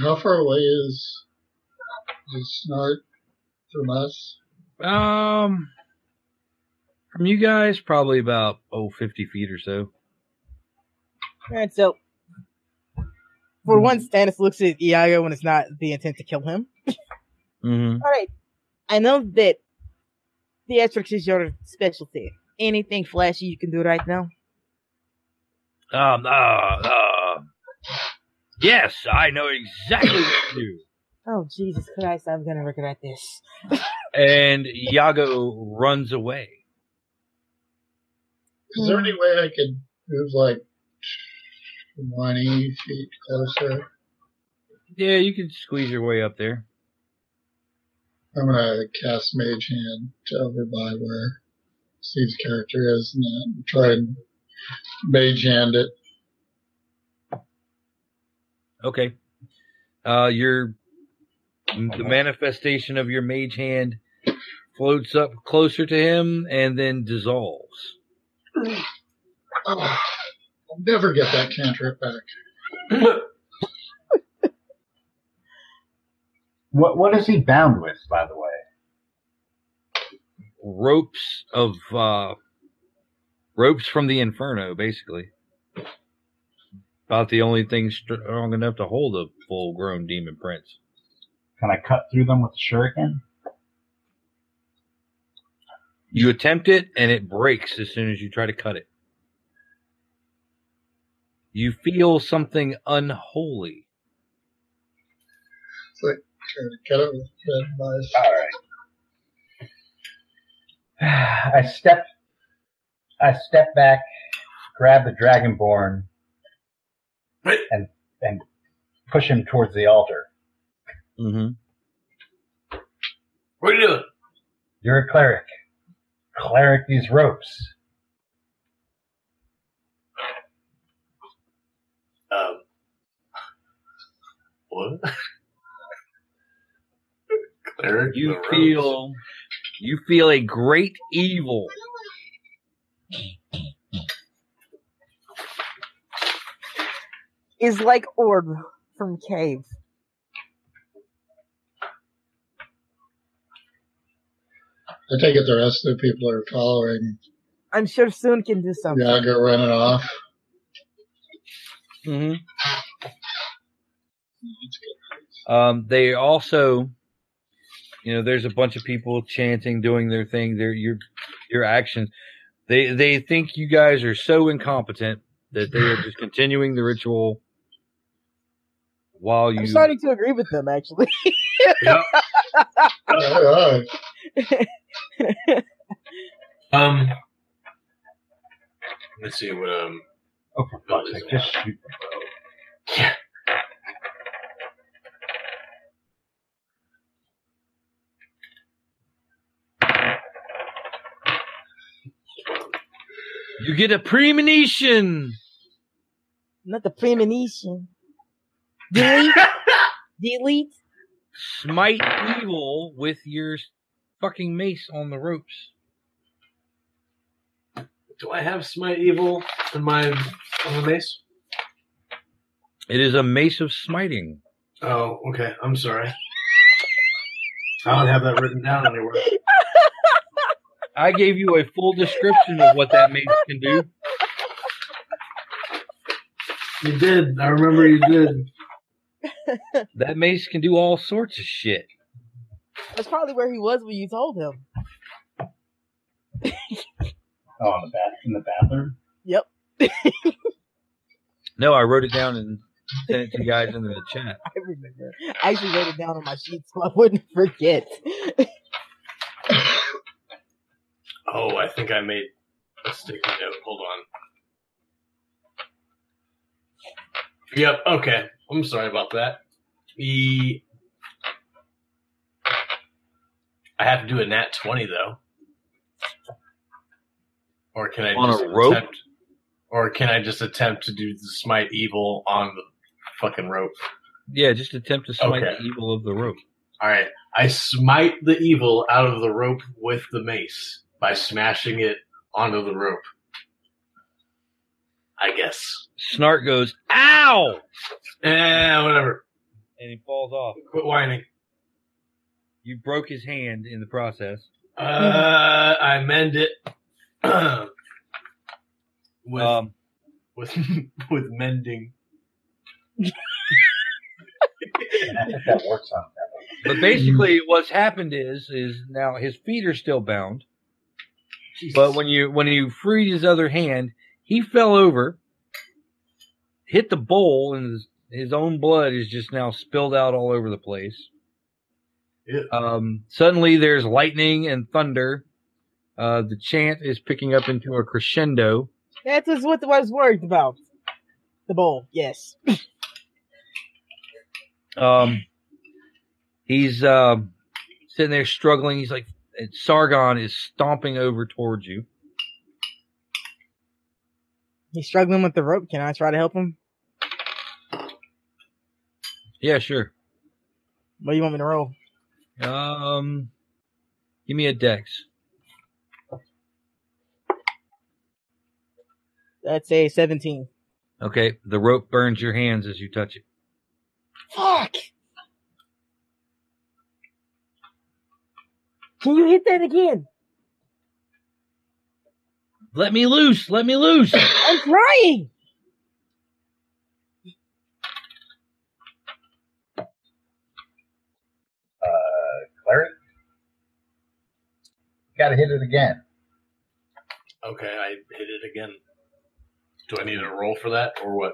How far away is is Snart from us? um from you guys probably about oh 50 feet or so Alright, so for once, Stannis looks at Iago when it's not the intent to kill him. mm-hmm. Alright, I know that theatrics is your specialty. Anything flashy you can do right now? um uh, uh yes i know exactly what to do Oh, Jesus Christ, I'm gonna regret this. and Iago runs away Is there any way I could move like 20 feet closer? yeah you can squeeze your way up there I'm gonna cast Mage Hand to over by where Steve's character is and then try and Mage Hand it. Okay. Uh, your the manifestation of your mage hand floats up closer to him and then dissolves. Oh, I'll never get that cantrip back. what what is he bound with, by the way? Ropes of uh, ropes from the inferno, basically. About the only thing strong enough to hold a full-grown demon prince. Can I cut through them with the shuriken? You attempt it, and it breaks as soon as you try to cut it. You feel something unholy. It's like trying to cut it with red knife. All right. I step, I step back, grab the dragonborn, Right. And and push him towards the altar. Mm-hmm. What are you doing? You're a cleric. Cleric these ropes. Um, what? Cleric You the ropes. feel you feel a great evil Is like Orb from Cave. I take it the rest of the people are following I'm sure soon can do something. Iago running off. hmm Um, they also, you know, there's a bunch of people chanting, doing their thing. Their your your actions. They they think you guys are so incompetent that they are just continuing the ritual while you. I'm starting to agree with them actually. Yep. All right. Um, let's see what um. Oh, for fuck's sake, just shoot. Yeah. You get a premonition. Not the premonition. Delete. Delete. Smite evil with your fucking mace on the ropes. Do I have smite evil in my on the mace? It is a mace of smiting. Oh, okay. I'm sorry. I don't have that written down anywhere. I gave you a full description of what that mace can do. You did. I remember you did. That mace can do all sorts of shit. That's probably where he was when you told him. Oh, in the bath in the bathroom. Yep. No, I wrote it down and sent it to you guys in the chat. I remember. I actually wrote it down on my sheet so I wouldn't forget. Oh, I think I made a sticky note. Hold on. Yep. Okay. I'm sorry about that. E. I have to do a nat twenty though. Or can I On a just rope? attempt? Or can I just attempt to do the smite evil on the fucking rope? Yeah, just attempt to smite Okay. the evil of the rope. All right. I smite the evil out of the rope with the mace by smashing it onto the rope. I guess. Snart goes, ow! Eh, whatever. And he falls off. Quit whining. You broke his hand in the process. Uh, I mend it with Um, with with mending. I think that works on that. but basically, what's happened is, is now his feet are still bound. But when you when you freed his other hand, he fell over, hit the bowl, and his, his own blood is just now spilled out all over the place. Yeah. Um, suddenly, there's lightning and thunder. Uh, the chant is picking up into a crescendo. That was what I was worried about. The bowl, yes. Um, he's um sitting there struggling. He's like, Sargon is stomping over towards you. He's struggling with the rope. Can I try to help him? Yeah, sure. What do you want me to roll? Um, give me a dex. That's a 17. Okay, the rope burns your hands as you touch it. Fuck! Can you hit that again? Let me loose! Let me loose! I'm crying. Uh, cleric. Got to hit it again. Okay, I hit it again. Do I need a roll for that or what?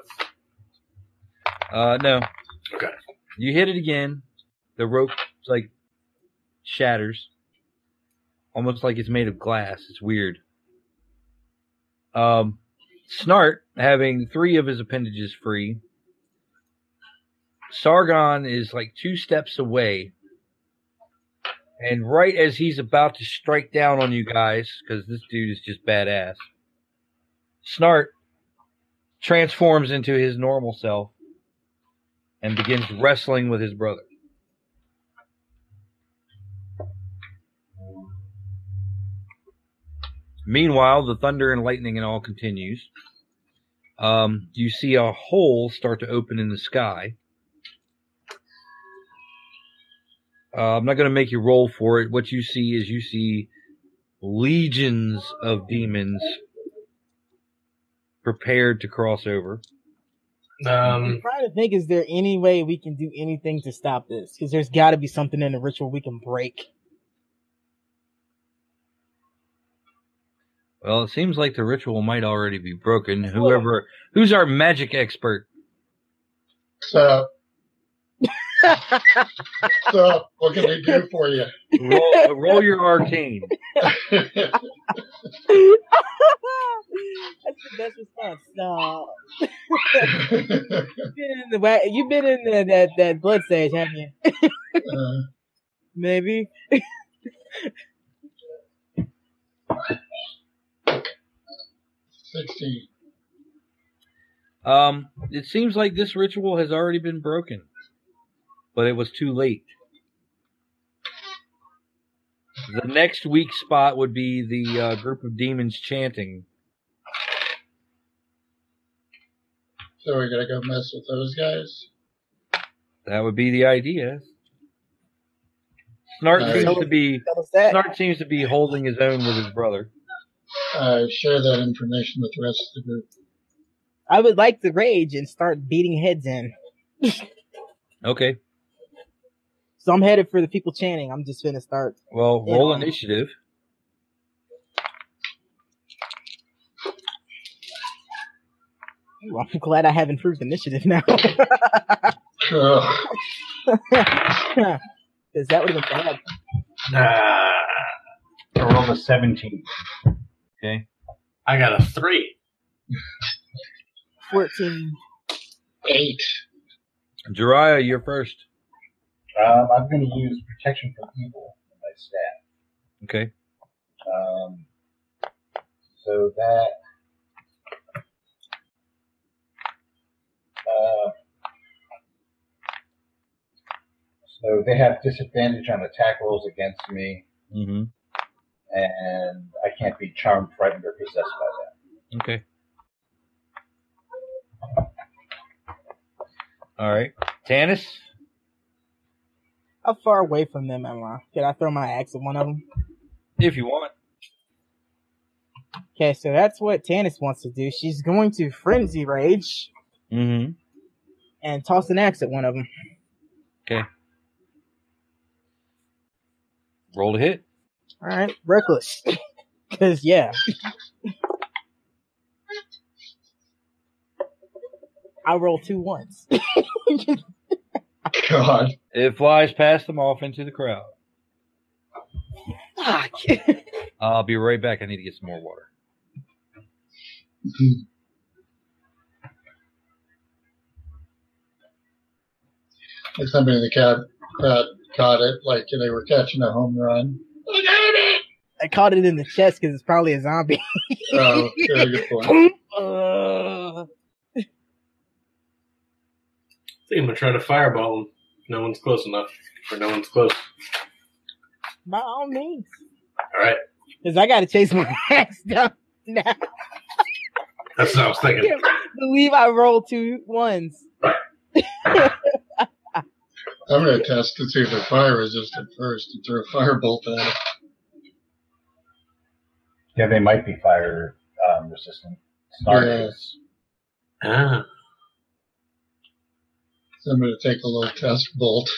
Uh, no. Okay. You hit it again. The rope like shatters, almost like it's made of glass. It's weird. Um, Snart having three of his appendages free. Sargon is like two steps away, and right as he's about to strike down on you guys, because this dude is just badass. Snart transforms into his normal self and begins wrestling with his brother. Meanwhile, the thunder and lightning and all continues. Um, you see a hole start to open in the sky. Uh, I'm not going to make you roll for it. What you see is you see legions of demons prepared to cross over. I'm Um, trying to think, is there any way we can do anything to stop this? Because there's got to be something in the ritual we can break. Well, it seems like the ritual might already be broken. Whoever, who's our magic expert? So, so what can they do for you? Roll, roll your arcane. That's the best response. No. you've been in the you've been in the, that that blood stage, haven't you? uh, Maybe. Sixteen. Um, it seems like this ritual has already been broken, but it was too late. The next weak spot would be the uh, group of demons chanting. So we're gonna go mess with those guys. That would be the idea. Snart Nice. seems to be Tell us that. Snart seems to be holding his own with his brother. Uh, share that information with the rest of the group. I would like to rage and start beating heads in. Okay. So I'm headed for the people chanting. I'm just gonna start. Well, Yeah. roll initiative. Ooh, I'm glad I have improved initiative now. Because that would have been bad. Nah, I rolled a 17. Okay. I got a three. 14. Eight. Jiraiya, you're first. Um, I'm going to use protection from evil in my staff. Okay. Um, so that. Uh, so they have disadvantage on attack rolls against me, Mm-hmm. And I can't be charmed, frightened, or possessed by them. Okay. All right. Tanis? How far away from them am I? Can I throw my axe at one of them? If you want. Okay, so that's what Tanis wants to do. She's going to frenzy rage Mm-hmm. and toss an axe at one of them. Okay. Roll to hit. All right, reckless. Because yeah, I roll two ones. God. It flies past them off into the crowd. Fuck. Ah, I'll be right back. I need to get some more water. And somebody in the crowd, crowd caught it like they were catching a home run. I caught it in the chest because it's probably a zombie. Oh, very good point. uh, I think I'm gonna try to fireball him. No one's close enough, or no one's close. by all means, All right, because I got to chase my ass down now. that's what I was I thinking. can't believe I rolled two ones. I'm going to test to see if they're fire resistant first and throw a firebolt at it. Yeah, they might be fire um, resistant. Snart Yeah. is. Ah, So I'm going to take a little test bolt.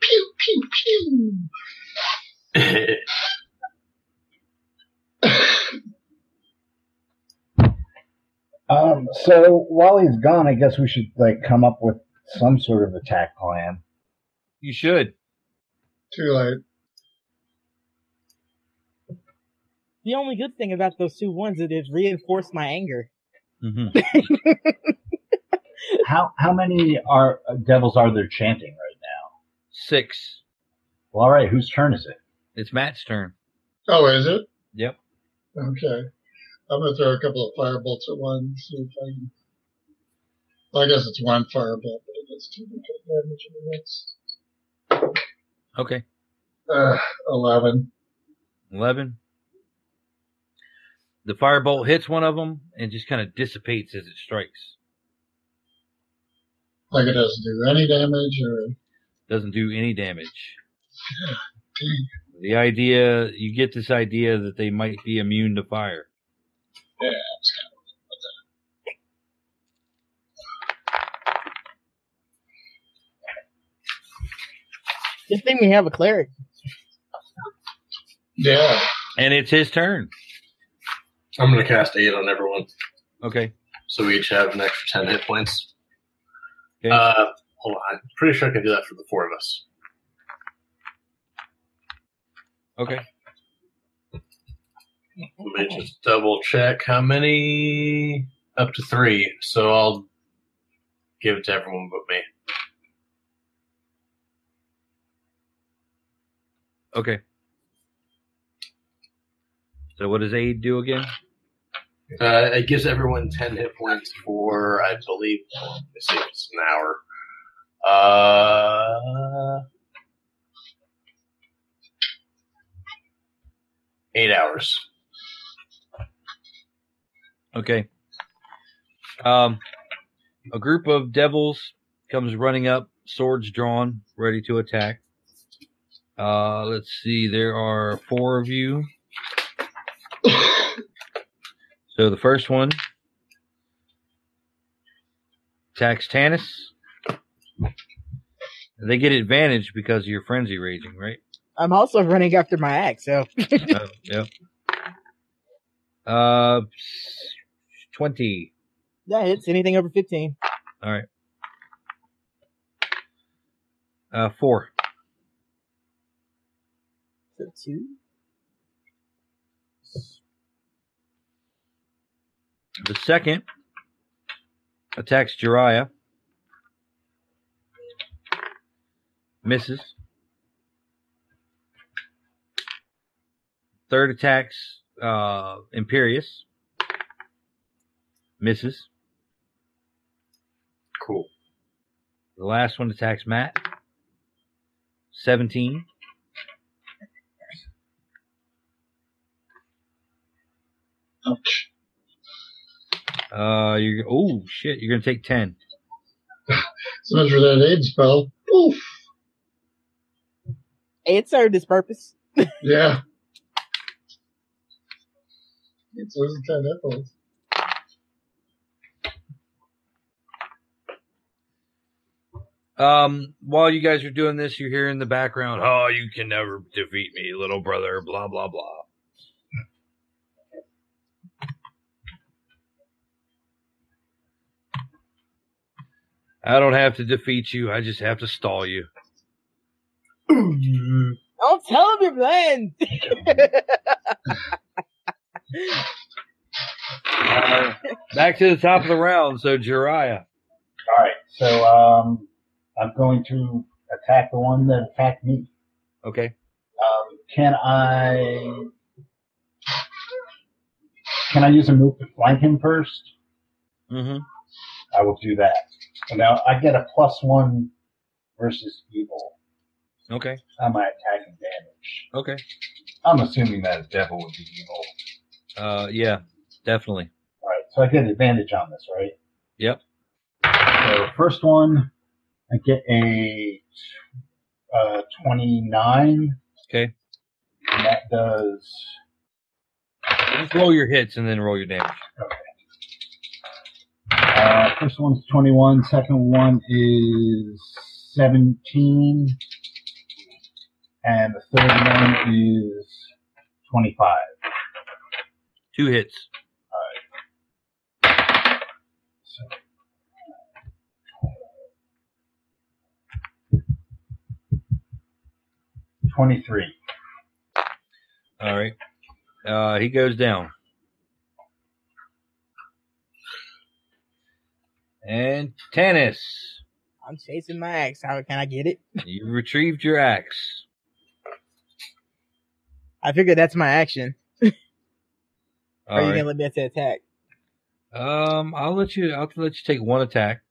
Pew, pew, pew. Um, so while he's gone, I guess we should like come up with some sort of attack plan. You should. Too late. The only good thing about those two ones is it reinforced my anger. Mm-hmm. How how many are uh, devils are there chanting right now? Six. Well, all right. Whose turn is it? It's Matt's turn. Oh, is it? Yep. Okay. I'm going to throw a couple of firebolts at one, see if I can. Well, I guess it's one firebolt, but it does two damage in the next. Okay. Uh, 11. 11. The firebolt hits one of them and just kind of dissipates as it strikes. Like it doesn't do any damage or. Doesn't do any damage. The idea, you get this idea that they might be immune to fire. Yeah, I was kind of about that. Good thing we have a cleric. Yeah. And it's his turn. I'm going to cast aid on everyone. Okay. So we each have an extra 10 hit points. Okay. Uh, hold on. I'm pretty sure I can do that for the four of us. Okay. Let me just double check how many. Up to three. So I'll give it to everyone but me. Okay. So what does aid do again? Uh, it gives everyone 10 hit points for, I believe, let me see if it's an hour. Uh, eight hours. Okay. Um, a group of devils comes running up, swords drawn, ready to attack. Uh, let's see. There are four of you. So the first one attacks Tanis. They get advantage because of your frenzy raging, right? I'm also running after my axe, so oh, yep. Uh, twenty. that hits anything over 15. All right. Uh, four. So two. The second attacks Jiraiya. Misses. Third attacks uh, Imperious. Misses. Cool. The last one attacks Matt. 17. Ouch. Uh, you're oh shit! You're gonna take ten. So much for that aid spell. Oof. It served its purpose. Yeah. It's losing 10 hit Um, while you guys are doing this, you hear in the background, "Oh, you can never defeat me, little brother." Blah blah blah. I don't have to defeat you. I just have to stall you. Don't tell him your plan. Uh, back to the top of the round. So Jiraiya. All right, so um, I'm going to attack the one that attacked me. Okay. Um, can I? Can I use a move to flank him first? Mm-hmm. I will do that. So now I get a plus one versus evil Okay. on my attacking damage. Okay. I'm assuming that a devil would be evil. Uh, yeah, definitely. All right, so I get advantage on this, right? Yep. So first one, I get a uh, 29. Okay. And that does Just roll your hits and then roll your damage. Uh, first one's 21. Second one is 17. And the third one is 25. Two hits. 23. All right. Uh, he goes down. And Tanis. I'm chasing my axe. How can I get it? you retrieved your axe. I figured that's my action. Are you gonna let me attack? Um, I'll let you. I'll let you take one attack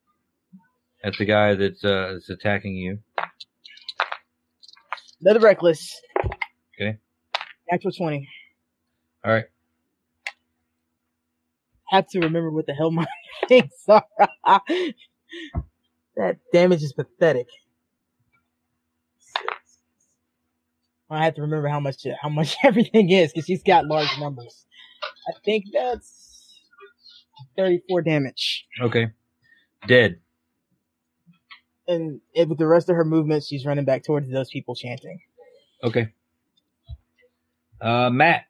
at the guy that's uh, that's attacking you. Another reckless. Okay. Natural twenty. All right. Have to remember what the hell my things are. that damage is pathetic. I have to remember how much how much everything is because she's got large numbers. I think that's thirty-four damage. Okay. Dead. And it, with the rest of her movements, she's running back towards those people chanting. Okay. Uh, Matt.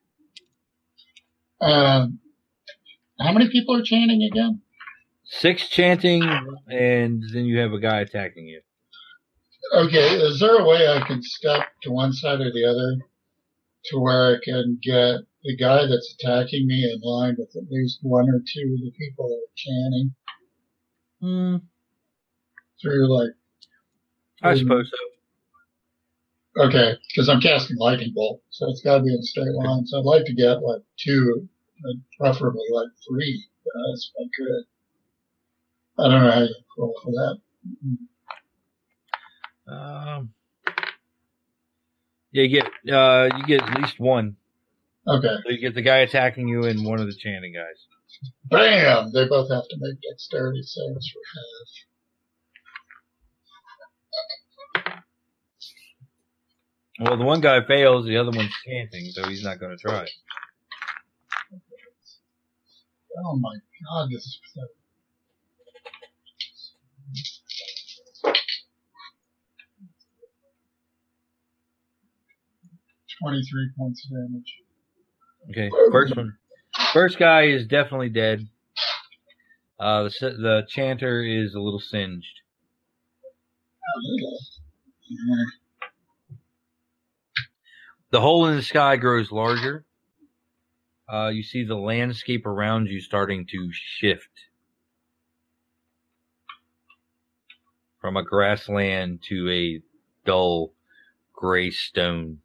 Um, how many people are chanting again? Six chanting, and then you have a guy attacking you. Okay, is there a way I can step to one side or the other to where I can get the guy that's attacking me in line with at least one or two of the people that are chanting Hmm. through like, I Hmm. suppose so. okay, because I'm casting lightning bolt, so it's got to be in a straight line. So I'd like to get like two, uh, preferably like three guys if I could. I don't know how you roll for that. Um, yeah, you get uh, you get at least one. Okay, So you get the guy attacking you and one of the chanting guys. bam! They both have to make dexterity saves for half. Well, the one guy fails, the other one's chanting, so he's not going to try. Oh my god, this is pathetic. Twenty-three points of damage. Okay, first one. First guy is definitely dead. Uh, the the chanter is a little singed. The hole in the sky grows larger. Uh, you see the landscape around you starting to shift from a grassland to a dull gray stone.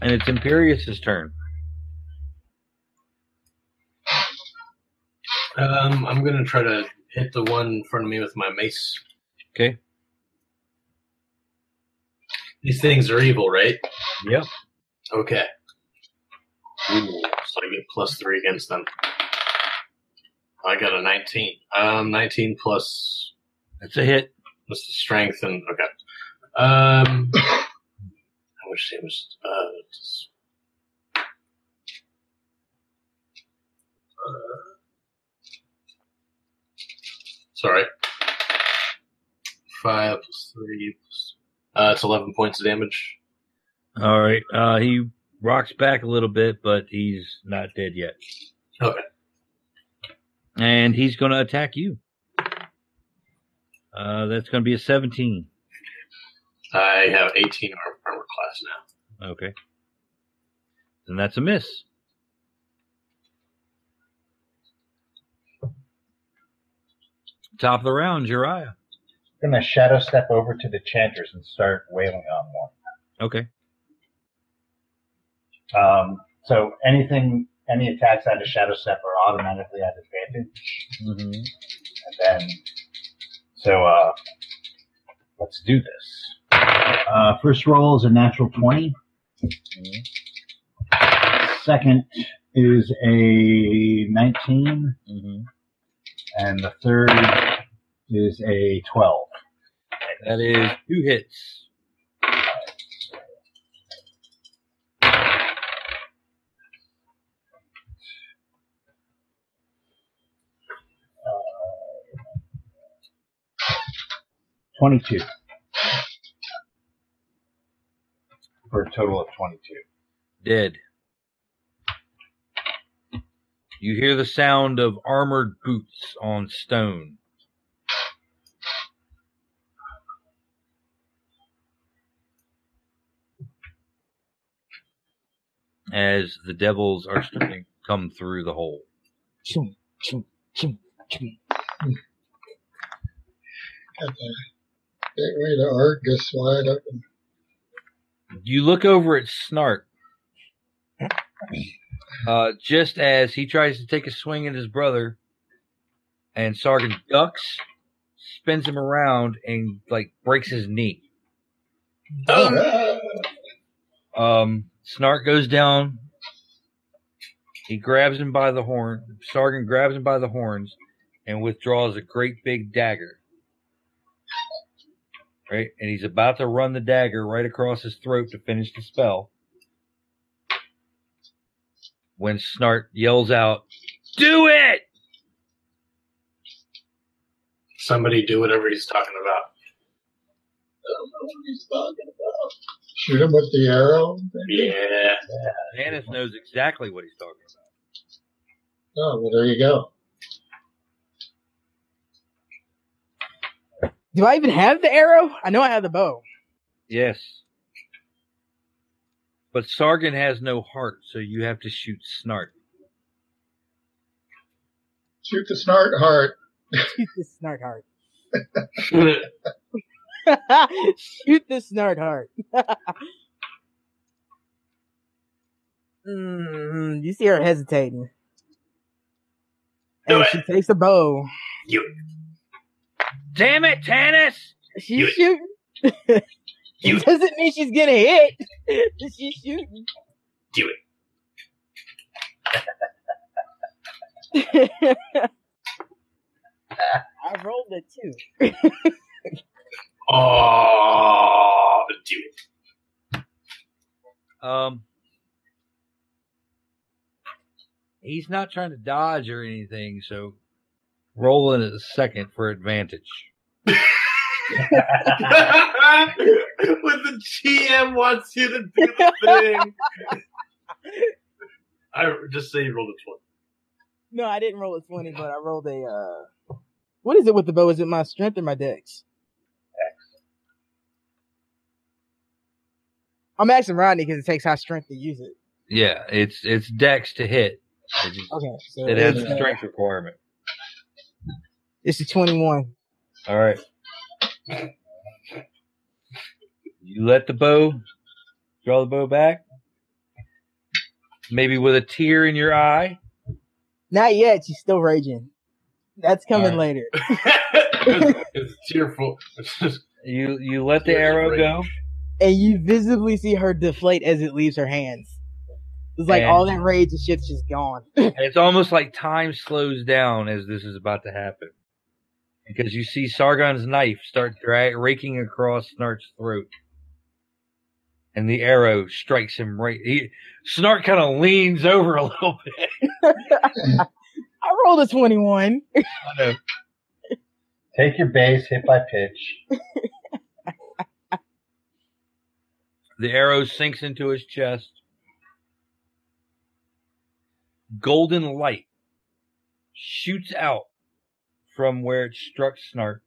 And it's Imperious's turn. Um, I'm gonna try to hit the one in front of me with my mace. Okay. These things are evil, right? Yep. Okay. Ooh, so I get plus three against them. I got a 19. Um, 19 plus That's a hit. plus the strength and okay. Um, how much damage? Uh, just, uh, sorry. Five plus three. Plus, uh, it's 11 points of damage. All right. Uh, he rocks back a little bit, but he's not dead yet. Okay. And he's going to attack you. Uh, that's going to be a 17. I have 18 armor, armor class now. Okay. Then that's a miss. Top of the round, Jiraiya. I'm gonna shadow step over to the chanters and start wailing on one. Okay. Um, so anything, any attacks out of shadow step are automatically at advantage, Mm-hmm. and then so uh, let's do this. Uh, first roll is a natural twenty. Second is a nineteen, Mm-hmm. and the third is a twelve. That is two hits. Twenty-two. For a total of twenty-two. Dead. You hear the sound of armored boots on stone. As the devils are starting to come through the hole. Got the gateway to Argus wide open. You look over at Snart. Uh, just as he tries to take a swing at his brother, and Sargon ducks, spins him around, and like breaks his knee. Um, Snart goes down. He grabs him by the horn. Sargon grabs him by the horns and withdraws a great big dagger. Right? And he's about to run the dagger right across his throat to finish the spell. When Snart yells out, Do it! Somebody do whatever he's talking about. I don't know what he's talking about. Shoot him with the arrow. Yeah. Tanis knows exactly what he's talking about. Oh, well, there you go. Do I even have the arrow? I know I have the bow. Yes. But Sargon has no heart, so you have to shoot Snart. Shoot the snart heart. Shoot the snart heart. Shoot the snart heart. mm, you see her hesitating. Do and it. she takes a bow. you. Damn it, Tanis! She's Do it. shooting. Do it doesn't mean she's gonna hit. she's shooting. Do it. I rolled a two. Oh, do it. Um, he's not trying to dodge or anything, so roll in a second for advantage. when the GM wants you to do the thing. I just say you rolled a 20. No, I didn't roll a twenty, but I rolled a. uh What is it with the bow? Is it my strength or my dex? I'm asking Rodney because it takes high strength to use it. Yeah, it's it's Dex to hit. It, just- Okay, so it has it's, a uh, strength requirement. It's a twenty-one. All right. You let the bow, draw the bow back. Maybe with a tear in your eye. Not yet. She's still raging. That's coming All later. it's, it's tearful. It's just, You you let the arrow rage. go. And you visibly see her deflate as it leaves her hands. It's like And- all that rage and shit's just gone. And it's almost like time slows down as this is about to happen. Because you see Sargon's knife start dra- raking across Snart's throat. And the arrow strikes him right. He, Snart kind of leans over a little bit. I rolled a twenty-one. I know. Take your base, hit by pitch. The arrow sinks into his chest. Golden light shoots out from where it struck Snart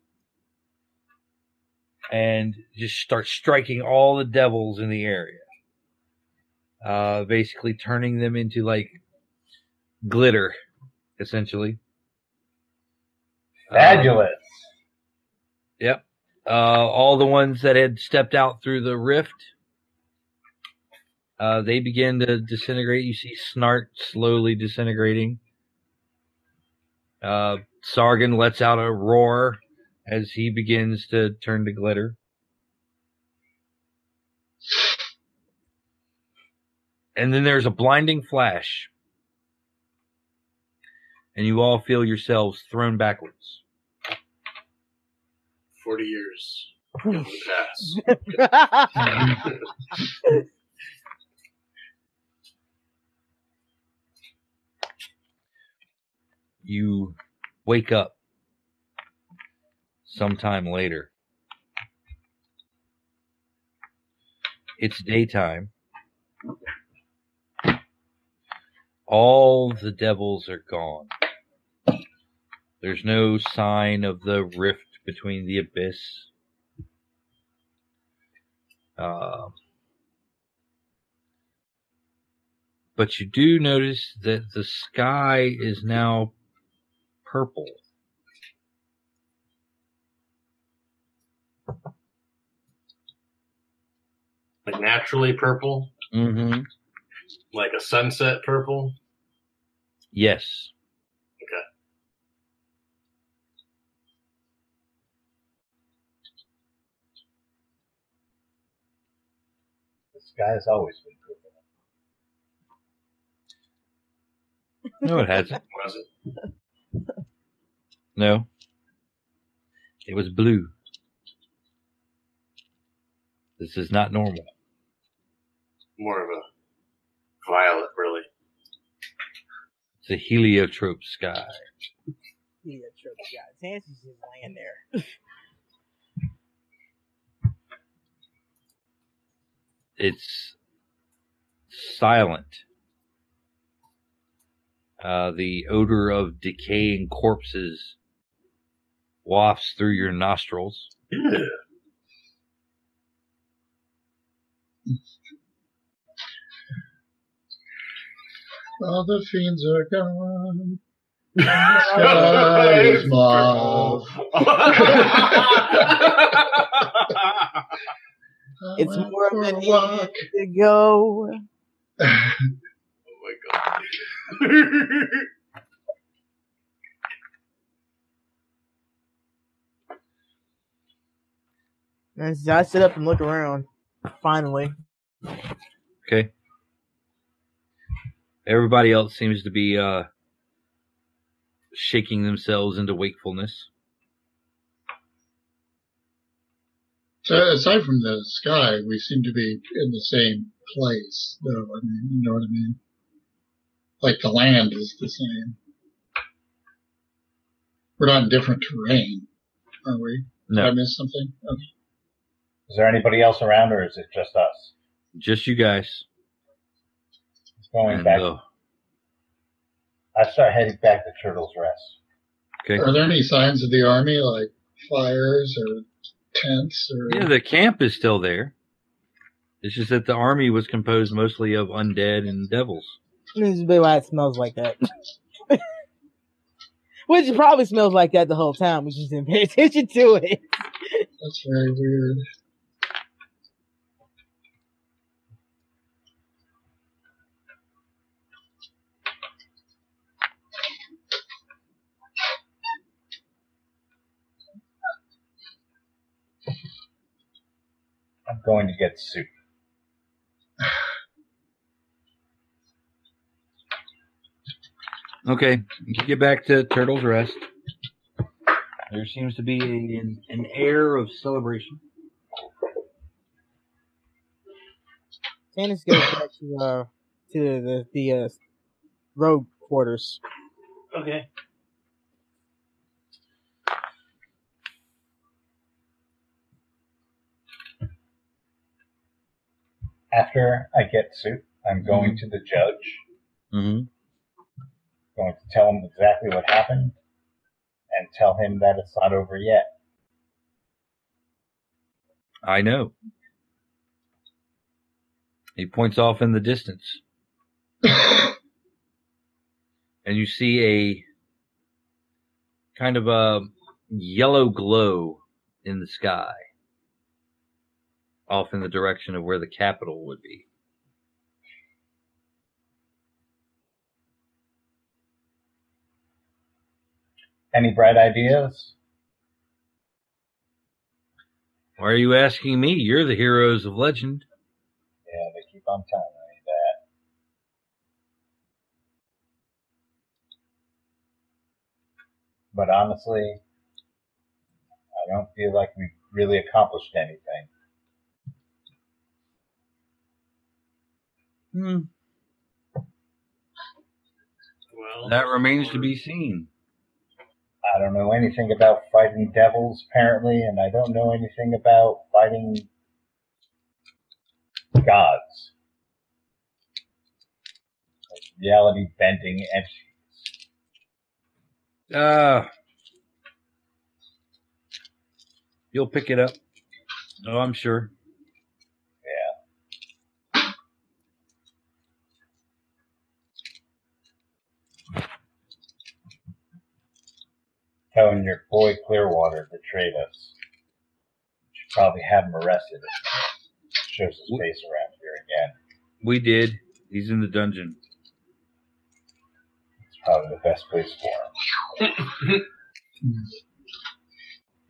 and just starts striking all the devils in the area. Uh, basically turning them into like glitter, essentially. Fabulous. Yep. Uh, all the ones that had stepped out through the rift, uh, they begin to disintegrate. You see Snart slowly disintegrating. Uh, Sargon lets out a roar as he begins to turn to glitter. And then there's a blinding flash. And you all feel yourselves thrown backwards. 40 years in the past. You wake up sometime later. It's daytime. All the devils are gone. There's no sign of the rift between the abyss. Uh, but you do notice that the sky is now purple. like naturally purple, Mm-hmm. like a sunset purple. Yes. The sky's always been purple. No, it hasn't. Was it? No. It was blue. This is not normal. More of a violet, really. It's a heliotrope sky. Yeah, sure. Yeah, Nancy's just laying there. It's silent. Uh, the odor of decaying corpses wafts through your nostrils. All the fiends are gone. The sky is mauve. It's more than a a walk. to go. Oh my god. And I sit up and look around. Finally, Okay. Everybody else seems to be uh, shaking themselves into wakefulness. So aside from the sky, we seem to be in the same place, though. I mean, you know what I mean? Like the land is the same. We're not in different terrain, are we? No. Did I miss something? Okay. Is there anybody else around, or is it just us? just you guys. Going And, back. uh, I start heading back to Turtle's Rest. okay. Are there any signs of the army, like fires or tents or? Yeah, the camp is still there. It's just that the army was composed mostly of undead and devils. this is why it smells like that. Which probably smells like that the whole time. We just didn't pay attention to it. That's very weird. Going to get soup. Okay, you get back to Turtle's Rest. There seems to be an, an air of celebration. Tanis goes back to uh to the the uh, road quarters. Okay. After I get sued, I'm going to the judge, hmm going to tell him exactly what happened, and tell him that it's not over yet. I know. He points off in the distance, and you see a kind of a yellow glow in the sky, off in the direction of where the capital would be. Any bright ideas? Why are you asking me? You're the heroes of legend. Yeah, they keep on telling me that. But honestly, I don't feel like we've really accomplished anything. Hmm. Well, That remains to be seen. I don't know anything about fighting devils, apparently, and I don't know anything about fighting gods. Like reality bending entities. Uh, you'll pick it up. Oh, I'm sure. Telling your boy Clearwater betrayed us. Should probably have him arrested. Shows his face around here again. We did. He's in the dungeon. It's probably the best place for him.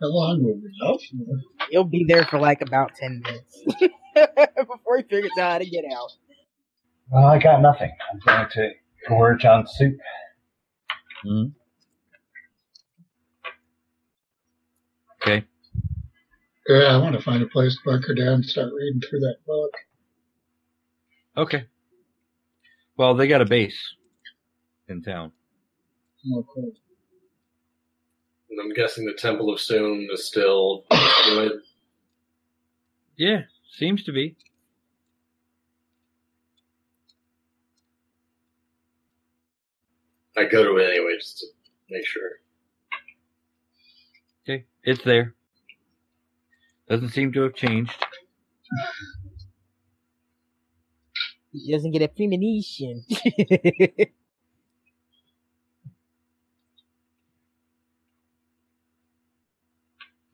How long will we out for? He'll be there for like about ten minutes before he figures out how to get out. Well, I got nothing. I'm going to gorge on soup. hmm Okay. Yeah, I want to find a place to bunker down and start reading through that book. Okay. Well, they got a base in town. Oh, cool. And I'm guessing the Temple of Soon is still good. Yeah, seems to be. I go to it anyway just to make sure. Okay, it's there. Doesn't seem to have changed. He doesn't get a premonition.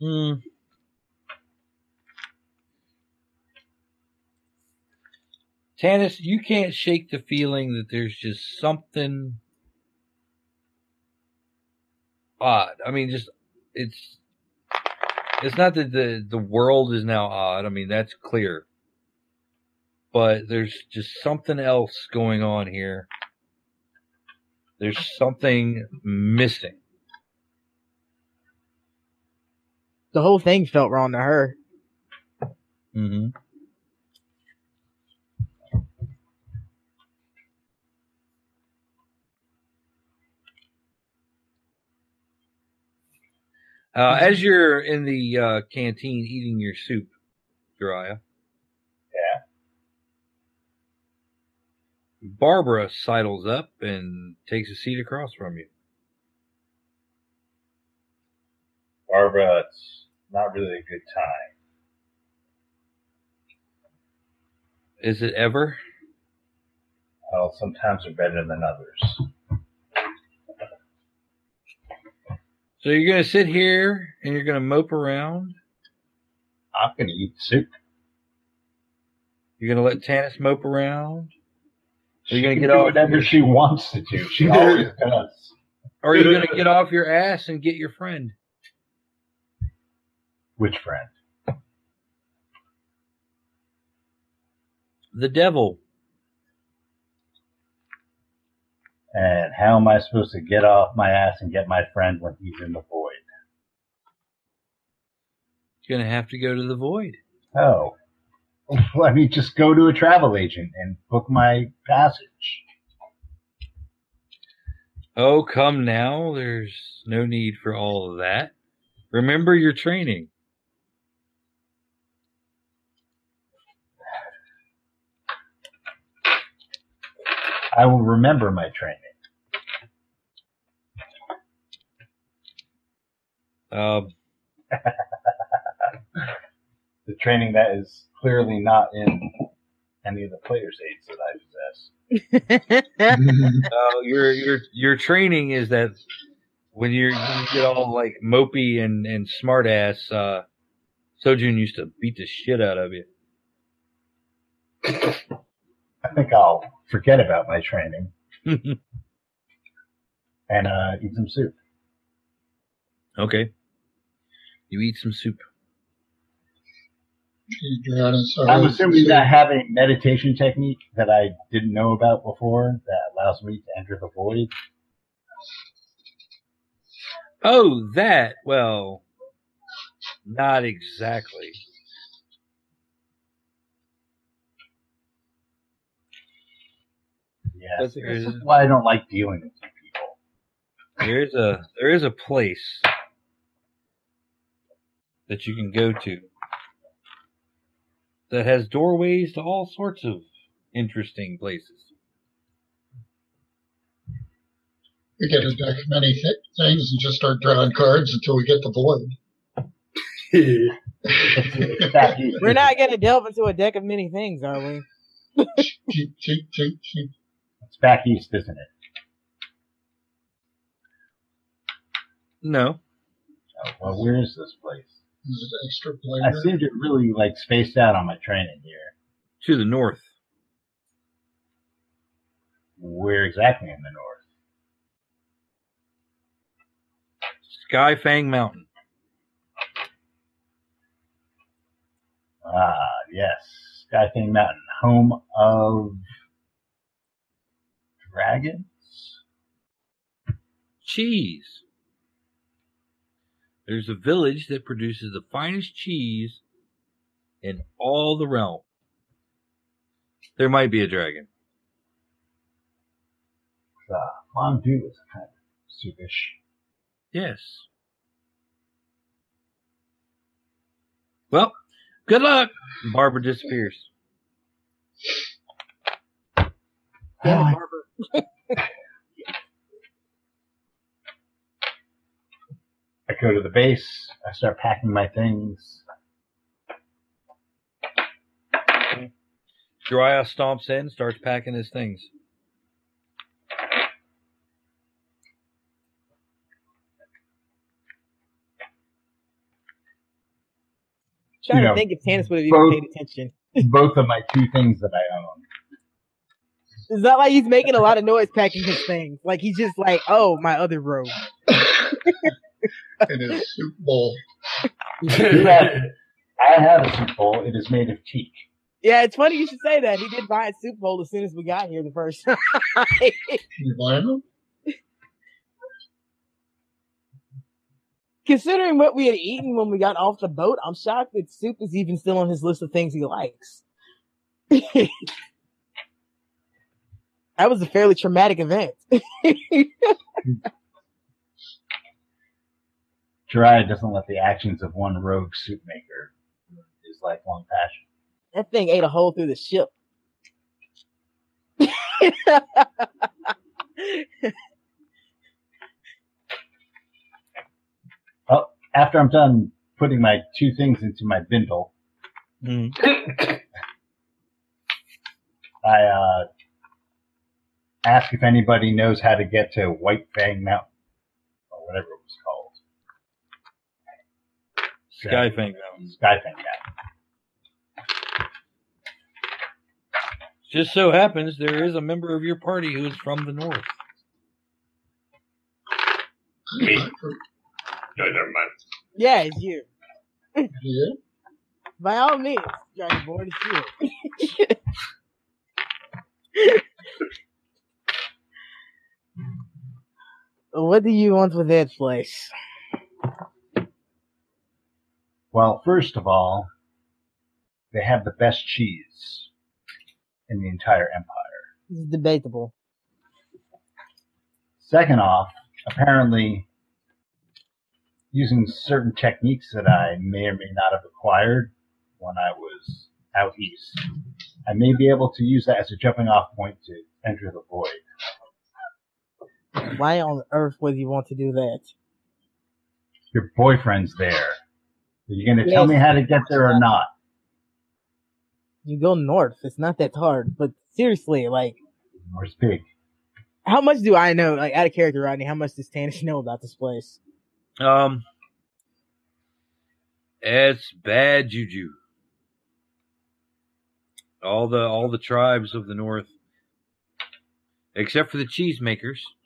Hmm. Tanis, you can't shake the feeling that there's just something odd. I mean, just it's it's not that the the world is now odd. I mean, that's clear. But there's just something else going on here. There's something missing. the whole thing felt wrong to her. Mm-hmm. Uh, as you're in the uh, canteen eating your soup, Jiraiya. Yeah. Barbara sidles up and takes a seat across from you. Barbara, it's not really a good time. Is it ever? Well, sometimes are better than others. So you're gonna sit here and you're gonna mope around. I'm gonna eat soup. You're gonna let Tanis mope around. Are you She gonna get off whatever your- she wants to do. She always does. Or are you gonna get off your ass and get your friend? Which friend? The devil. And how am I supposed to get off my ass and get my friend when he's in the void? You're gonna have to go to the void. Oh. Let me just go to a travel agent and book my passage. Oh, come now. There's no need for all of that. Remember your training. I will remember my training. Um, The training that is clearly not in any of the player's aids that I possess. uh, your your your training is that when you're you get all like mopey and and smart ass, uh, Sojun used to beat the shit out of you. I think I'll forget about my training and uh, eat some soup. okay. You eat some soup. She drowned in sorrow. I'm assuming that I have a meditation technique that I didn't know about before that allows me to enter the void. Oh, that. Well, not exactly. Yes, But this is is- why I don't like dealing with you people. There is a there is a place that you can go to that has doorways to all sorts of interesting places. We get a deck of many th- things and just start drawing cards until we get the void. It's back east. We're not gonna delve into a deck of many things, are we? Cheep, cheep, cheep, cheep. It's back east, isn't it? No, Oh, well, where is this place? Is it extra I seem to really like spaced out on my training here. to the north. Where exactly in the north? Skyfang Mountain. Ah, yes, Skyfang Mountain, home of dragons? Cheese. There's a village that produces the finest cheese in all the realm. There might be a dragon. Uh, Mondu is kind of soupish. Yes. Well, good luck. Barbara disappears. Yeah, Barbara I go to the base. I start packing my things. Jiraiya stomps in, starts packing his things. trying You to think if Tanis would have even both- paid attention. Both of my two things that I own. It's not like he's making a lot of noise packing his things. Like he's just like, oh, my other robe. in his soup bowl. I have a soup bowl. It is made of teak. Yeah, it's funny you should say that. He did buy a soup bowl as soon as we got here the first time. You buying them? Considering what we had eaten when we got off the boat, I'm shocked that soup is even still on his list of things he likes. that was a fairly traumatic event. Jiraiya doesn't let the actions of one rogue soup maker his lifelong passion. that thing ate a hole through the ship. Oh, after I'm done putting my two things into my bindle, Mm. I uh, ask if anybody knows how to get to White Fang Mountain or whatever it was called. Skyfang Mountain. Skyfang Mountain. Just so happens there is a member of your party who is from the north. Me. Yeah. No, never mind. yeah, it's you. yeah. By all means, Dragon Board, it's you. what do you want with that place? Well, first of all, they have the best cheese in the entire empire. It's debatable. Second off, apparently, using certain techniques that I may or may not have acquired when I was out east, I may be able to use that as a jumping off point to enter the void. Why on earth would you want to do that? Your boyfriend's there. Are you going to Yes. tell me how to get there or not? You go north. It's not that hard. But seriously, like, Where's Pig? how much do I know? Like, out of character, Rodney, how much does Tanis know about this place? Um, it's bad juju. All the all the tribes of the north, except for the cheesemakers, try to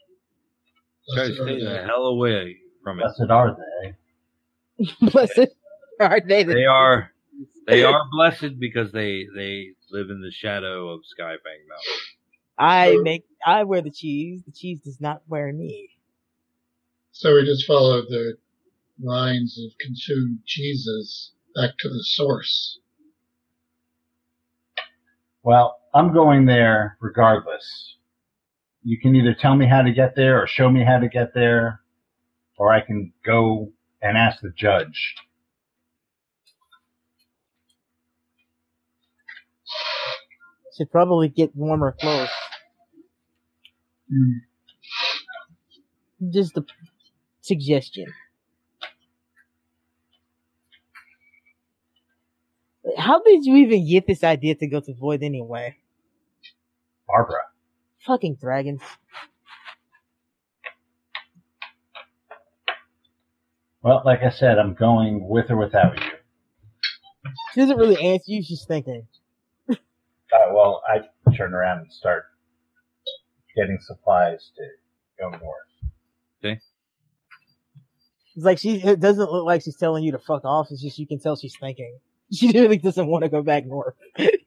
stay the hell away from it. Blessed are they. Blessed are they that They are they are blessed because they they live in the shadow of Skyfang Mountain. I make, I wear the cheese. The cheese does not wear me. So we just follow the lines of consumed cheeses back to the source. Well, I'm going there regardless. You can either tell me how to get there or show me how to get there, or I can go and ask the judge. Should probably get warmer clothes. Hmm. Just a suggestion. How did you even get this idea to go to Void anyway? Barbara. Fucking dragons. Well, like I said, I'm going with or without you. She doesn't really answer you, she's thinking. Uh, well, I turn around and start getting supplies to go north. See? It's like she, it doesn't look like she's telling you to fuck off, it's just you can tell she's thinking. She really doesn't want to go back north.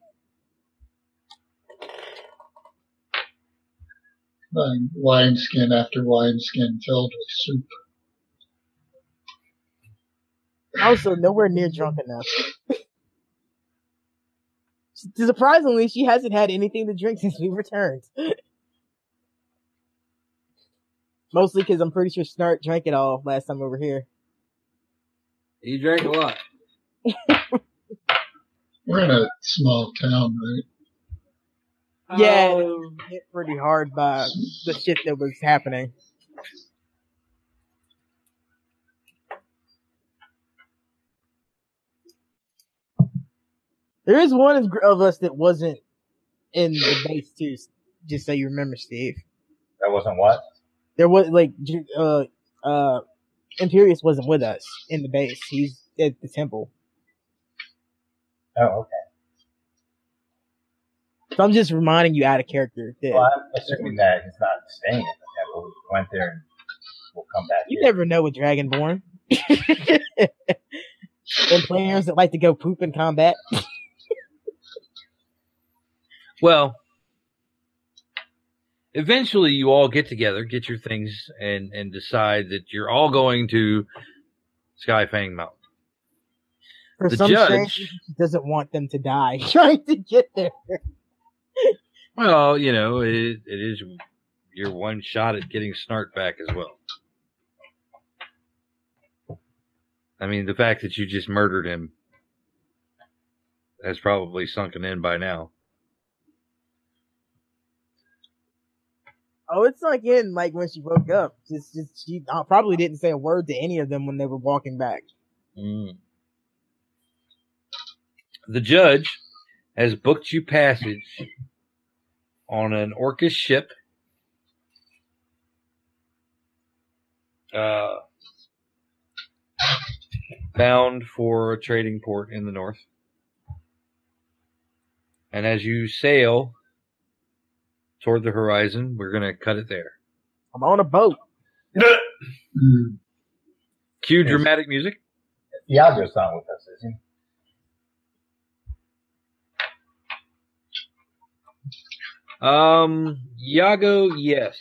Buying wineskin after wineskin filled with soup. Also, nowhere near drunk enough. Surprisingly, she hasn't had anything to drink since we returned. Mostly because I'm pretty sure Snart drank it all last time we were here. He drank a lot. We're in a small town, right? Yeah, Um, hit pretty hard by the shit that was happening. There is one of- of us that wasn't in the base too. Just so you remember, Steve. That wasn't what? There was like, uh, uh, Imperius wasn't with us in the base. He's at the temple. Oh, okay. So I'm just reminding you out of character that Well, I'm assuming that he's not staying in the temple. He went there and we'll come back. You here. never know with Dragonborn. and players that like to go poop in combat. Well, eventually you all get together, get your things, and and decide that you're all going to Skyfang Mountain. For The some judge- strange reason, doesn't want them to die trying to get there. Well, you know, it, it is your one shot at getting Snart back as well. I mean, the fact that you just murdered him has probably sunken in by now. Oh, it sunk in like when she woke up. Just, just she uh, probably didn't say a word to any of them when they were walking back. Mm. The judge has booked you passage on an Orcus ship. Uh, bound for a trading port in the north. And as you sail toward the horizon, we're going to cut it there. I'm on a boat. Cue dramatic music. Iago's not with us, is he? Um, Iago, yes.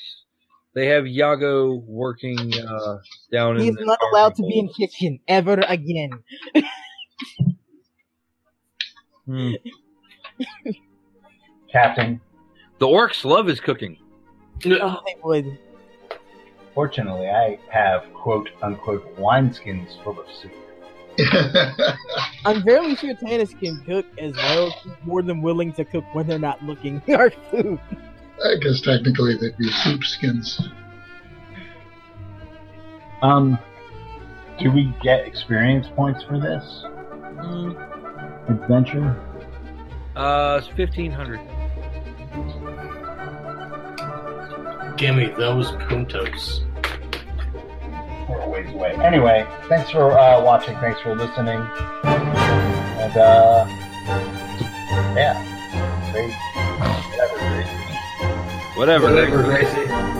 They have Iago working uh, down He's in the not allowed to be in kitchen ever again. Hmm. Captain, The orcs love his cooking. Oh, they would. fortunately, I have quote unquote wineskins full of soup. I'm fairly sure Tanis can cook as well. She's more than willing to cook when they're not looking our food. I guess technically they'd be soup skins. Um, do we get experience points for this adventure? Uh, it's fifteen hundred. Give me those puntos. We're a ways away. Anyway, thanks for uh, watching. Thanks for listening. And uh, yeah, great. Whatever, great. Whatever. Whatever, Gracie.